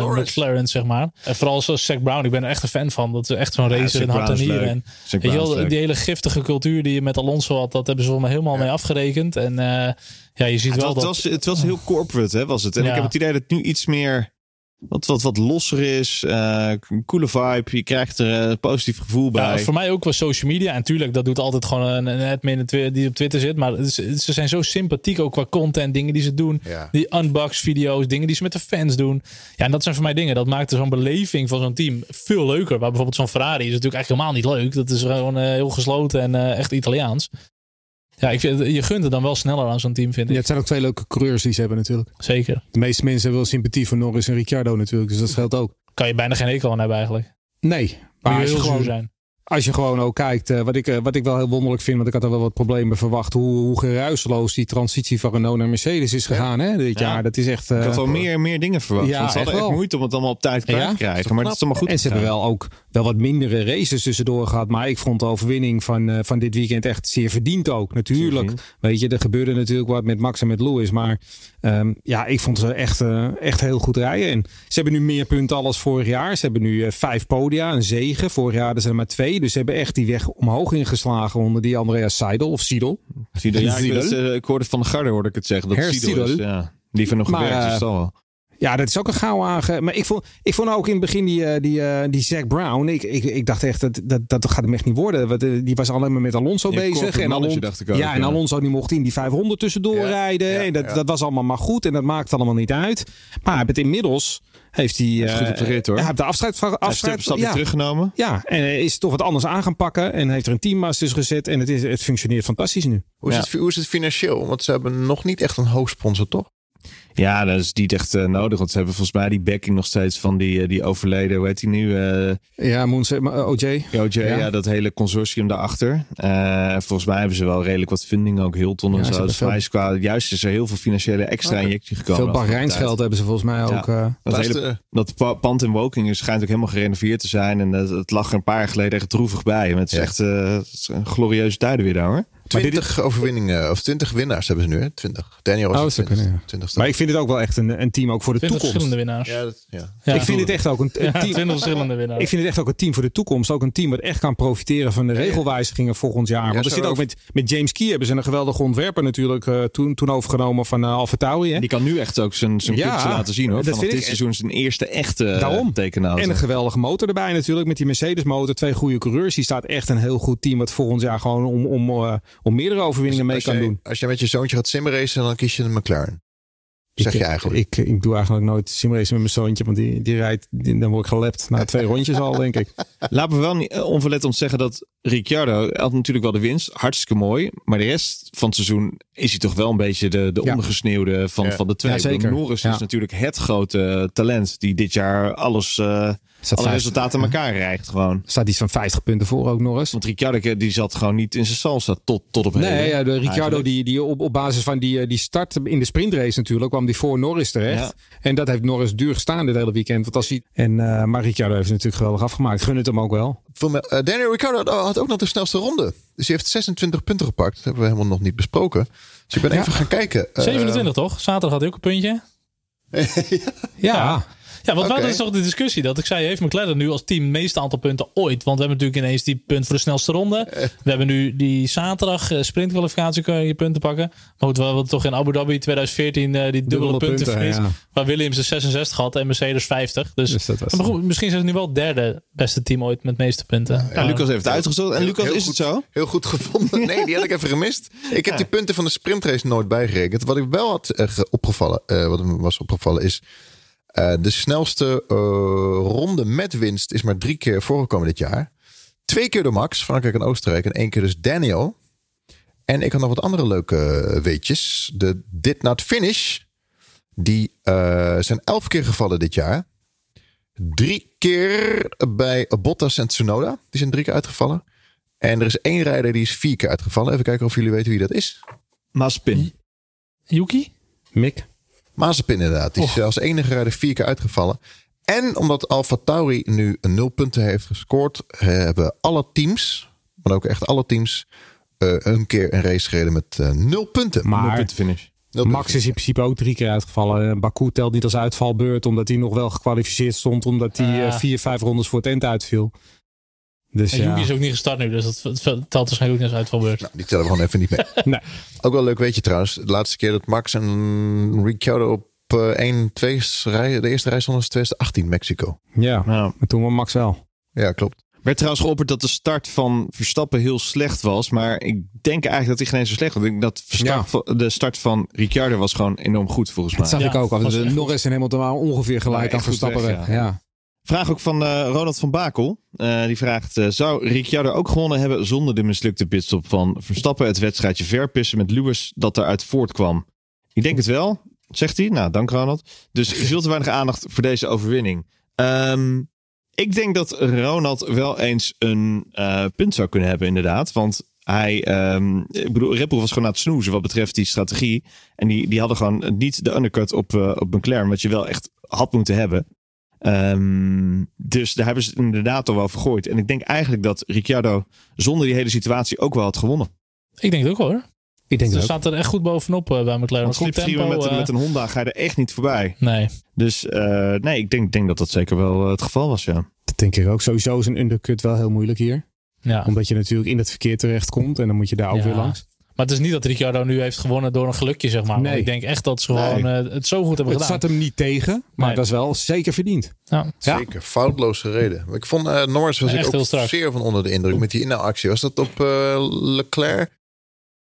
uh, McLaren, zeg maar. En vooral zoals Zack Brown. Ik ben er echt een fan van. Dat is echt zo'n racer in hart en nieren. En weet je wel, die hele giftige cultuur die je met Alonso had, dat hebben ze voor me helemaal mee afgerekend. En uh, ja, je ziet ja, wel het dat... Was, het was *laughs* heel corporate, hè, was het. En Ja. ik heb het idee dat het nu iets meer... Wat, wat, wat losser is. eh, een coole vibe. Je krijgt er een positief gevoel bij. Ja, voor mij ook wel social media. En tuurlijk, dat doet altijd gewoon een, een admin die op Twitter zit. Maar is- ze zijn zo sympathiek ook qua content, dingen die ze doen. Ja. Die unbox video's, dingen die ze met de fans doen. Ja, en dat zijn voor mij dingen. Dat maakt zo'n beleving van zo'n team veel leuker. Waar bijvoorbeeld zo'n Ferrari is natuurlijk eigenlijk helemaal niet leuk. Dat is gewoon eh, heel gesloten en eh, echt Italiaans. Ja, ik vind, je gunt het dan wel sneller aan zo'n team, vind Ja, ik. het zijn ook twee leuke coureurs die ze hebben natuurlijk. Zeker. De meeste mensen hebben wel sympathie voor Norris en Ricciardo natuurlijk. Dus dat geldt ook. Kan je bijna geen hekel aan hebben eigenlijk. Nee, Maar je je, gewoon, zijn. als je gewoon ook kijkt, eh, wat, ik, eh, wat ik wel heel wonderlijk vind, want ik had er wel wat problemen verwacht, hoe, hoe geruisloos die transitie van Renault naar Mercedes is gegaan hè, dit Ja. jaar. Dat is echt... ik eh, had wel meer, meer dingen verwacht. Ja, want ze hadden echt moeite om het allemaal op tijd klaar Ja, te krijgen. Maar het is allemaal goed en ze hebben wel ook wel wat mindere races tussendoor gehad. Maar ik vond de overwinning van, eh, van dit weekend echt zeer verdiend ook. Natuurlijk. Weet je, er gebeurde natuurlijk wat met Max en met Lewis. Maar ehm, ja, ik vond ze echt, eh, echt heel goed rijden. En ze hebben nu meer punten al als vorig jaar. Ze hebben nu eh, vijf podia, een zegen. Vorig jaar hadden ze er maar twee. Dus ze hebben echt die weg omhoog ingeslagen onder die Andreas Seidel of Siedel. Zie je, ja, ik, hoorde van de Garde hoorde ik het zeggen. Dat Herr Siedel is, ja. Liever nog Maar, gewerkt, is het al wel. Ja, dat is ook een gauw aange... Maar ik vond, ik vond ook in het begin die, eh, die, eh, die Zack Brown. Ik, ik, ik dacht echt, dat, dat, dat gaat hem echt niet worden. Want, eh, die was alleen maar met Alonso Ja, bezig. En Alon- dacht ik ook, ja, en. Alonso die mocht in die 500 tussendoor Ja, rijden. ja, en dat, ja. dat was allemaal maar goed. En dat maakt allemaal niet uit. Maar hij heeft het inmiddels... Heeft hij, is goed eh, op de rit, hoor. Hij heeft de afscheid afscheid, ja, teruggenomen. ja, en hij is toch wat anders aan gaan pakken. En heeft er een teammaas tussen gezet. En het, is, het functioneert fantastisch nu. Hoe is, Ja. het, hoe is het financieel? Want ze hebben nog niet echt een hoofdsponsor, toch? Ja, dat is niet echt eh, nodig. Want ze hebben volgens mij die backing nog steeds van die, eh, die overleden, hoe heet die nu? eh Ja, Moons, eh, OJ. OJ, ja. Ja. dat hele consortium daarachter. Eh, volgens mij hebben ze wel redelijk wat funding, ook Hilton Ja, en zo. Dus veel- qua, juist is er heel veel financiële extra injectie gekomen. Veel de afgelopen Bahreinsgeld hebben ze volgens mij Ja. ook. eh, tijd. Dat, dat pa- pand in Woking schijnt ook helemaal gerenoveerd te zijn. En het, het lag er een paar jaar geleden echt droevig bij. En het is Ja. echt eh, een glorieuze tijden weer daar hoor. 20 overwinningen, of 20 winnaars hebben ze nu, hè? 20. Daniel was Oh, het zou kunnen, 20. ja. 20 Maar ik vind het ook wel echt een, een team ook voor de 20 toekomst. verschillende winnaars. ja, dat, ja. Ja. ik vind het echt ook een, een Ja, team. 20 verschillende winnaars. Ik vind het echt ook een team voor de toekomst. Ook een team wat echt kan profiteren van de regelwijzigingen volgend jaar. Want er zit ook met, met James Key hebben ze een geweldige ontwerper natuurlijk eh, toen, toen overgenomen van uh, Alfa Tauri. Hè? Die kan nu echt ook zijn, zijn Ja, laten zien hoor. dat vind dit ik- seizoen zijn eerste echte Daarom. tekenauto. En een geweldige motor erbij natuurlijk. Met die Mercedes motor. Twee goede coureurs. Die staat echt een heel goed team. Wat volgend jaar gewoon om, om, eh, om meerdere overwinningen mee als, kan jij, doen. als jij met je zoontje gaat simracen, dan kies je een McLaren. Zeg ik, je eigenlijk. Ik, ik doe eigenlijk nooit simracen met mijn zoontje. Want die, die rijdt, die- dan word ik gelept. Na twee *laughs* rondjes al denk ik. Laten we wel niet onverlet zeggen dat Ricciardo had natuurlijk wel de winst. Hartstikke mooi. Maar de rest van het seizoen is hij toch wel een beetje de, de Ja. ondergesneeuwde van, Ja. van de twee. Ja, zeker. Norris Ja. is natuurlijk het grote talent die dit jaar alles, eh, Staat alle vijf- resultaten aan elkaar rijgt gewoon. staat iets van 50 punten voor ook Norris. Want Ricciardo die zat gewoon niet in zijn salsa tot, tot op heden. Nee, ja, de Ricciardo Eigenlijk. die, die op, op basis van die, eh, die start in de sprintrace natuurlijk kwam die voor Norris terecht. Ja. En dat heeft Norris duur gestaan dit hele weekend. Want als hij, en, eh, maar Ricciardo heeft het natuurlijk geweldig afgemaakt. Gun het hem ook wel. Voor me- eh, Daniel Ricciardo had ook nog de snelste ronde. Dus hij heeft 26 punten gepakt. Dat hebben we helemaal nog niet besproken. Dus ik ben Ja. even gaan kijken. Eh, 27 toch? Zaterdag had hij ook een puntje. *laughs* Ja, Ja, want Oké. wat is toch de discussie? Dat ik zei, heeft McLaren nu als team het meeste aantal punten ooit? Want we hebben natuurlijk ineens die punt voor de snelste ronde. We hebben nu die zaterdag eh, sprintkwalificatie kun je punten pakken. Maar goed, we hadden toch in Abu Dhabi 2014 eh, die dubbele, Dubbele punten, punten, verlies, ja. Waar Williams de 66 had en Mercedes 50. Dus, Dus dat was- maar goed, misschien zijn ze nu wel het derde beste team ooit met de meeste punten. Ja, Lucas heeft het uitgezocht. En Lucas, heel is goed- het zo? Heel goed gevonden. *laughs* Nee, die had ik even gemist. Ik heb die punten van de sprintrace nooit bijgerekend. Wat ik wel had eh, ge- opgevallen, eh, wat me was opgevallen is... eh, de snelste eh, ronde met winst is maar drie keer voorgekomen dit jaar. Twee keer door Max, Frankrijk en Oostenrijk. En één keer dus Daniel. En ik had nog wat andere leuke eh, weetjes. De Did Not Finish. Die zijn elf keer gevallen dit jaar. Drie keer bij Bottas en Tsunoda. Die zijn drie keer uitgevallen. En er is één rijder die is vier keer uitgevallen. Even kijken of jullie weten wie dat is. Mazepin. Yuki? Mick. Mazepin inderdaad. Die is als enige rijder vier keer uitgevallen. En omdat Alfa Tauri nu een nul punten heeft gescoord... hebben alle teams, maar ook echt alle teams... eh, een keer een race gereden met eh, nul punten. Maar Puntenfinish. Dat Max durf is in principe ook drie keer uitgevallen. En Baku telt niet als uitvalbeurt, omdat hij nog wel gekwalificeerd stond. Omdat hij eh, vier, vijf rondes voor het eind uitviel. Dus En ja. Is ook niet gestart nu, dus dat telt waarschijnlijk ook niet als uitvalbeurt. Nou, die tellen we gewoon even niet mee. *laughs* Nee. Ook wel leuk weet je trouwens. De laatste keer dat Max en Ricciardo op eh 1, 2 rij, de eerste reis was 2018 Mexico. Ja, Nou, toen was Max wel. Ja, klopt. werd trouwens geopperd dat de start van Verstappen heel slecht was. Maar ik denk eigenlijk dat hij geen eens zo slecht was. Ik denk dat Verstappen- de start van Ricciardo was gewoon enorm goed volgens mij. Dat zag Ja, ik ook. al. echt Norris en Hamilton waren ongeveer gelijk aan Verstappen weg, weg. ja. Vraag ook van eh, Ronald van Bakel. Eh, die vraagt: eh, Zou Ricciardo ook gewonnen hebben zonder de mislukte pitstop van Verstappen? Het wedstrijdje verpissen met Lewis dat eruit voortkwam. Ik denk het wel, zegt hij. Nou, dank Ronald. Dus veel te weinig aandacht voor deze overwinning. Ehm, ik denk dat Ronald wel eens een punt zou kunnen hebben, inderdaad. Want hij, ehm, ik bedoel, Red Bull was gewoon aan het snoezen wat betreft die strategie. En die, die hadden gewoon niet de undercut op, eh, op McLaren, wat je wel echt had moeten hebben. Ehm, dus daar hebben ze het inderdaad al wel vergooid. En ik denk eigenlijk dat Ricciardo zonder die hele situatie ook wel had gewonnen. Ik denk het ook wel, hoor. Ik denk Ze staat er echt goed bovenop eh, bij McLaren. Goed tempo, met, eh, met een Honda ga je er echt niet voorbij. Nee. Dus eh, nee, ik denk, denk dat dat zeker wel het geval was, ja. Dat denk ik ook. Sowieso is een undercut wel heel moeilijk hier. Ja. Omdat je natuurlijk in het verkeer terechtkomt. En dan moet je daar ook Ja. weer langs. Maar het is niet dat Ricciardo nu heeft gewonnen door een gelukje, zeg maar. Nee. Ik denk echt dat ze gewoon eh, het zo goed hebben Het gedaan. zat hem niet tegen. Maar Nee. dat is wel zeker verdiend. Ja. Ja. Zeker, foutloos gereden. Ik vond eh, Norris was Echt ik ook zeer van onder de indruk met die inhaalactie. Was dat op eh, Leclerc?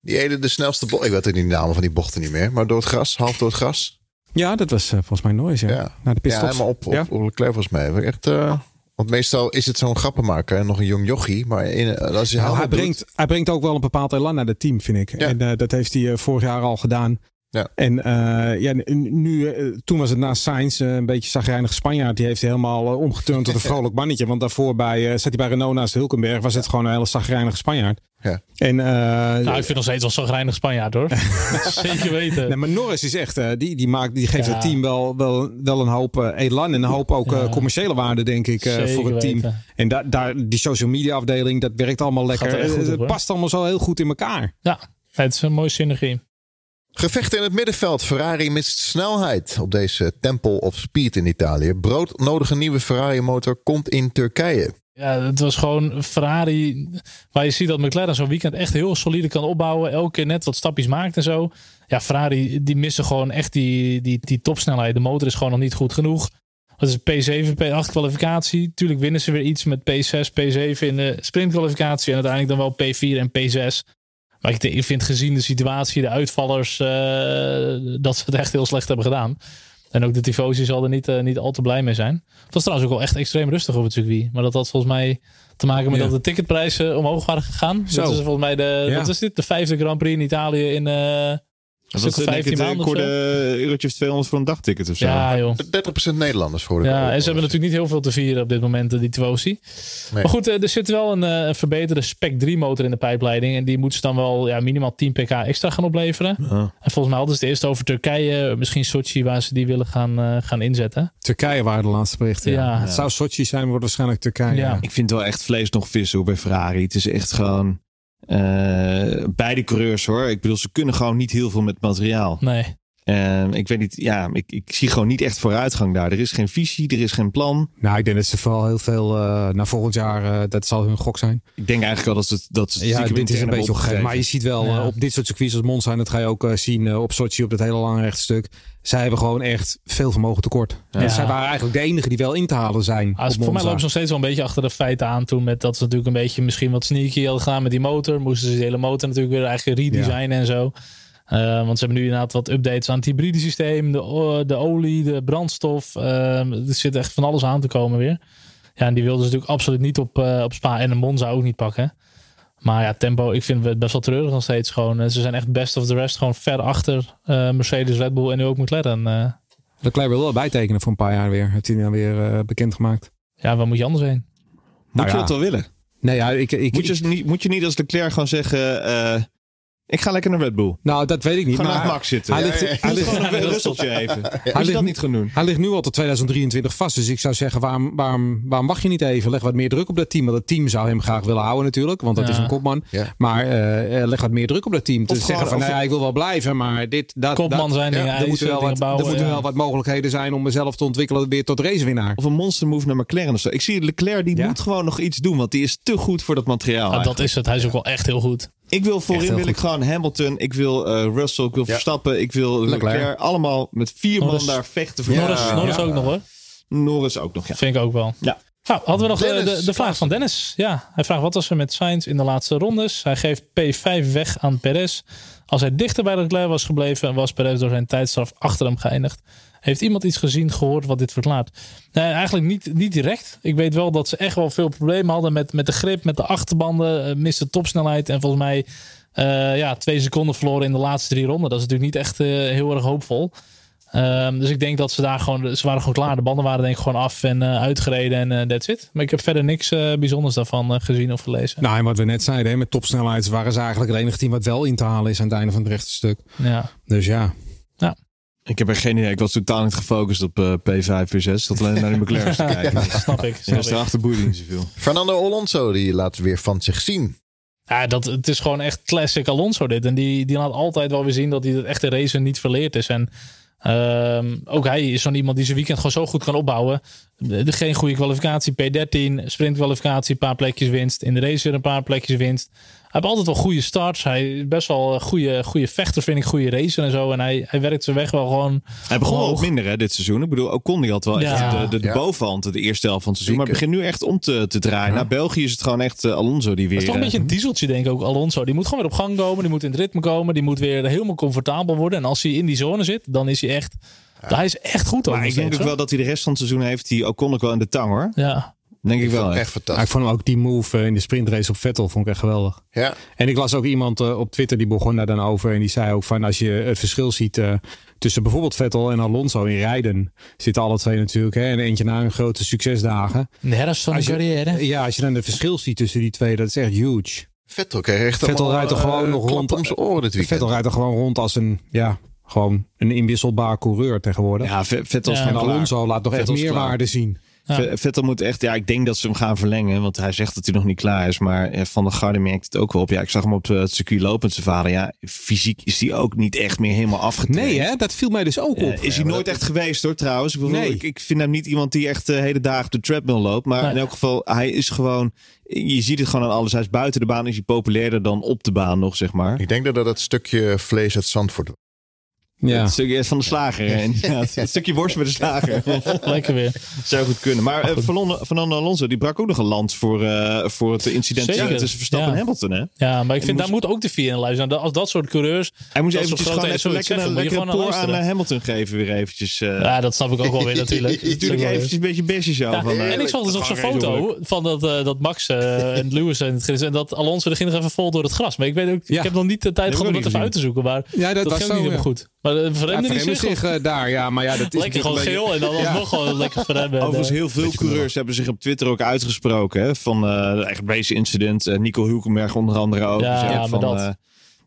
Die ene de snelste bocht. Ik weet het niet de namen van die bochten niet meer. Maar door het gras, half door het gras. Ja, dat was eh, volgens mij Norris. Ja. Ja, Naar de ja pitstops. helemaal op, op, Ja. op Leclerc volgens mij. Echt, eh, want meestal is het zo'n grappenmaker en nog een jong jochie. Maar in, eh, als je Nou, hij, doet- brengt, hij brengt ook wel een bepaald elan naar het team, vind ik. Ja. En eh, dat heeft hij eh, vorig jaar al gedaan. Ja. En eh, ja, nu, eh, toen was het na Sainz eh, een beetje zagrijnig Spanjaard. Die heeft helemaal omgeturnd tot een *laughs* vrolijk mannetje. Want daarvoor bij, eh, zat hij bij Renault naast Hulkenberg. Was het gewoon een hele zagrijnige Spanjaard. Ja. En, eh, Nou, ik vind nog steeds wel zo'n grijnig Spanjaard, hoor. *laughs* *laughs* Zeker weten. nee, maar Norris is echt, eh, die, die, maakt, die geeft Ja. het team wel, wel, wel een hoop eh, elan. En een hoop ook Ja. commerciële waarde, denk ik, eh, voor het team. weten. En daar daar, die social media afdeling, dat werkt allemaal lekker. op, het past allemaal zo heel goed in elkaar. Ja, het is een mooie synergie. Gevechten in het middenveld. Ferrari mist snelheid op deze Temple of Speed in Italië. Broodnodige nieuwe Ferrari motor komt in Turkije. Ja, het was gewoon Ferrari. Waar je ziet dat McLaren zo'n weekend echt heel solide kan opbouwen. Elke keer net wat stapjes maakt en zo. Ja, Ferrari die missen gewoon echt die, die, die topsnelheid. De motor is gewoon nog niet goed genoeg. Dat is P7, P8 kwalificatie. Tuurlijk winnen ze weer iets met P6, P7 in de sprintkwalificatie. En uiteindelijk dan wel P4 en P6. Maar ik, ik vind gezien de situatie, de uitvallers, eh, dat ze het echt heel slecht hebben gedaan. En ook de tifosi zal er niet, eh, niet al te blij mee zijn. Het was trouwens ook wel echt extreem rustig op het circuit. Maar dat had volgens mij te maken met Ja. dat de ticketprijzen omhoog waren gegaan. Zo. Dat is volgens mij de, Ja. wat is dit? de vijfde Grand Prix in Italië in eh Dat was of denk ik 15 het maanden of korde zo. eurotje of 200 voor een dagticket of zo. Ja joh. 30% Nederlanders voor de Ja, en ze hebben natuurlijk niet heel veel te vieren op dit moment, eh, die. Nee. Maar goed, eh, er zit wel een eh, een verbeterde Spec 3 motor in de pijpleiding. En die moeten ze dan wel ja, minimaal 10 pk extra gaan opleveren. Ja. En volgens mij hadden ze het eerst over Turkije, misschien Sochi, waar ze die willen gaan, eh, gaan inzetten. Turkije waren de laatste berichten. Ja. Ja. Het zou Sochi zijn, maar wordt waarschijnlijk Turkije. Ja. Ik vind wel echt vlees nog vissen bij Ferrari. Het is echt gewoon... eh, beide coureurs hoor. Ik bedoel, ze kunnen gewoon niet heel veel met materiaal. Nee. En ik weet niet, ja, ik, ik zie gewoon niet echt vooruitgang daar. Er is geen visie, er is geen plan. Nou, ik denk dat ze vooral heel veel uh, naar volgend jaar, uh, dat zal hun gok zijn. Ik denk eigenlijk al dat ze dat ze Ja, dit is een beetje opgegeven. Maar je ziet wel Ja. uh, op dit soort circuits als Monza, en dat ga je ook uh, zien uh, op Sochi op dat hele lange rechtstuk. Zij hebben gewoon echt veel vermogen tekort. Ja. En zij waren eigenlijk de enige die wel in te halen zijn. Ah, op voor mij lopen ze nog steeds wel een beetje achter de feiten aan toen. Met dat ze natuurlijk een beetje misschien wat sneaky hadden gedaan met die motor. Moesten ze de hele motor natuurlijk weer eigenlijk redesignen en zo. Uh, want ze hebben nu inderdaad wat updates aan het hybride systeem. De, de olie, de brandstof. Uh, er zit echt van alles aan te komen weer. Ja, en die wilden ze natuurlijk absoluut niet op, uh, op Spa en de Monza ook niet pakken. Maar ja, tempo, ik vind het best wel treurig nog steeds gewoon. Uh, Ze zijn echt best of the rest gewoon ver achter uh, Mercedes, Red Bull en nu ook McLaren. Uh, Leclerc wil wel bijtekenen voor een paar jaar weer. Heeft hij dan weer uh, bekendgemaakt. ja, waar moet je anders heen? Moet Nou je ja. dat wel willen? Nee, ja, ik, ik, Moet je, ik- niet, moet je niet als Leclerc gewoon zeggen... Ik ga lekker naar Red Bull. Nou, dat weet ik niet. Gewoon maar Max zitten. Hij ligt, ja, ja. hij ligt, gewoon een rusteltje even. Als je dat niet doen. hij ligt nu al tot 2023 vast. Dus ik zou zeggen, waarom, waarom, waarom mag je niet even? Leg wat meer druk op dat team. Want het team zou hem graag willen houden natuurlijk. Want dat Ja. is een kopman. Ja. Maar eh, eh, leg wat meer druk op dat team. Dus Of zeggen van, nou ja, ik wil wel blijven. Maar dit, dat, Kopman dat, zijn, dingen er moeten wel wat, bouwen, er moeten wel wat mogelijkheden zijn om mezelf te ontwikkelen weer tot racewinnaar. Of een monster move naar McLaren of zo. Ik zie Leclerc, die Ja. moet gewoon nog iets doen. Want die is te goed voor dat materiaal. Ja, dat is het. Hij is ook wel echt heel goed. Ik wil voorin wil ik gewoon Hamilton. Ik wil eh, Russell. Ik wil Ja. Verstappen. Ik wil Leclerc. Leclerc. Allemaal met vier Norris. man daar vechten voor. Ja. Norris, Norris ja. ook nog hoor. Norris ook nog, ja. Vind ik ook wel. Ja. Nou, hadden we nog eh, de, de vraag van Dennis. Ja, hij vraagt wat was er met Sainz in de laatste rondes. Hij geeft P5 weg aan Perez. Als hij dichter bij Leclerc was gebleven, was Perez door zijn tijdstraf achter hem geëindigd. Heeft iemand iets gezien, gehoord wat dit verklaart? Nee, eigenlijk niet, niet direct. Ik weet wel dat ze echt wel veel problemen hadden met, met de grip, met de achterbanden, eh, miste topsnelheid en volgens mij eh, ja, twee seconden verloren in de laatste drie ronden. Dat is natuurlijk niet echt eh, heel erg hoopvol. Ehm, dus ik denk dat ze daar gewoon, ze waren gewoon klaar. De banden waren denk ik gewoon af en uitgereden en eh, that's it. Maar ik heb verder niks bijzonders daarvan gezien of gelezen. Nou, en wat we net zeiden, hè, met topsnelheid waren ze eigenlijk het enige team wat wel in te halen is aan het einde van het rechte stuk. Ja. Dus ja. Ik heb er geen idee. Ik was totaal niet gefocust op eh, P5, P6. Ik zat alleen naar de McLaren te *laughs* kijken. Snap ik. Ja, Snap ik. daarachter boeide niet zoveel. Fernando Alonso, die laat weer van zich zien. Ja, dat, het is gewoon echt classic Alonso dit. En die, die laat altijd wel weer zien dat hij het echte race niet verleerd is. En ehm, ook hij is zo'n iemand die zijn weekend gewoon zo goed kan opbouwen. Geen goede kwalificatie, P13, sprintkwalificatie, een paar plekjes winst. In de race weer een paar plekjes winst. Hij heeft altijd wel goede starts. Hij is best wel een goede, goede vechter, vind ik. Goede racer en zo. En hij, hij werkt zijn weg wel gewoon Hij begon omhoog. wat minder hè, dit seizoen. Ik bedoel, Ocon die had wel echt de, de, de Ja. bovenhand de eerste helft van het seizoen. Maar het begint nu echt om te, te draaien. Naar België is het gewoon echt eh, Alonso die weer... Dat is toch een eh, beetje een dieseltje, denk ik ook, Alonso. Die moet gewoon weer op gang komen. Die moet in het ritme komen. Die moet weer helemaal comfortabel worden. En als hij in die zone zit, dan is hij echt... Hij is echt goed ook Maar ik denk ook wel dat hij de rest van het seizoen heeft. Die Ocon ook wel in de tang hoor. Ja. Denk ik wel. Echt echt. Maar ik fantastisch. vond hem ook die move eh, in de sprintrace op Vettel vond ik echt geweldig. Ja. En ik las ook iemand eh, op Twitter die begon daar dan over. En die zei ook van als je het verschil ziet eh, tussen bijvoorbeeld Vettel en Alonso in rijden. Zitten alle twee natuurlijk. Hè, en eentje na hun grote succesdagen. De herfst van de carrière. Ja, als je dan het verschil ziet tussen die twee. Dat is echt huge. Vettel kreeg echt Vettel rijdt er gewoon nog rond. om zijn oren dit weekend. Vettel rijdt er gewoon rond als een, ja, gewoon een inwisselbaar coureur tegenwoordig. Ja, Vettel is Ja. en. Alonso laat nog echt Vettel is meerwaarde zien. Ja. Vettel moet echt, ja, ik denk dat ze hem gaan verlengen, want hij zegt dat hij nog niet klaar is. Maar eh, Van der Garde merkt het ook wel op. Ja, ik zag hem op eh, het circuit lopen, zijn vader. Ja, fysiek is hij ook niet echt meer helemaal afgetraind. Nee, hè? dat viel mij dus ook op. Eh, is hij nooit echt geweest hoor, trouwens. Ik, bedoel, Nee. ik, ik vind hem niet iemand die echt de hele dagen op de treadmill loopt. Maar Nee. in elk geval, hij is gewoon... Je ziet het gewoon aan alles. Hij is buiten de baan, is hij populairder dan op de baan nog, zeg maar. Ik denk dat dat het stukje vlees uit Zandvoort. Ja. Het stukje van de slager. inderdaad. *laughs* Het stukje worst met de slager. *laughs* Lekker weer. Zou goed kunnen. Maar eh, Fernando Fernando Alonso, die brak ook nog een land voor, eh, voor het incident Zeker. tussen Verstappen Ja. en Hamilton. Hè? Ja, maar ik vind, moest- daar moet ook de vier in luisteren. Als dat soort coureurs... Hij eventjes soort gewoon grote even lekker, zeggen, een moet lekker gewoon poor naar aan eh, Hamilton geven weer eventjes. eh. Ja, dat snap ik ook wel weer *laughs* natuurlijk. Natuurlijk eventjes een beetje besje zo. Ja, van, eh, en ik zag dus nog zo'n foto van dat, eh, dat Max eh, en Lewis en, en dat Alonso er ging nog even vol door het gras. Maar ik weet ook, Ja. ik heb nog niet de tijd gehad om het even uit te zoeken. Maar Ja, dat ging niet ja. helemaal goed. Maar uh, Ja, verremde niet Verremmen zich. zich eh, daar, ja, maar ja, dat is Lekker gewoon geel en dan Ja. nog gewoon lekker verremmen. Overigens, En, heel veel coureurs hebben zich op Twitter ook uitgesproken. Hè, van eh echt incident. Eh, Nico Hulkenberg onder andere ook. Ja, maar van, dat.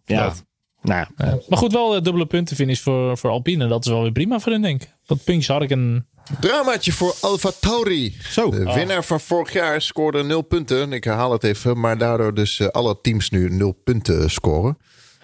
ja, Dat. nou ja. Maar goed, wel dubbele puntenfinish voor, voor Alpine. Dat is wel weer prima voor hen, denk ik. Dat ik een... Dramaatje voor Alfa Tauri. Zo. De winnaar van vorig jaar scoorde nul punten. Ik herhaal het even, maar daardoor dus alle teams nu nul punten scoren.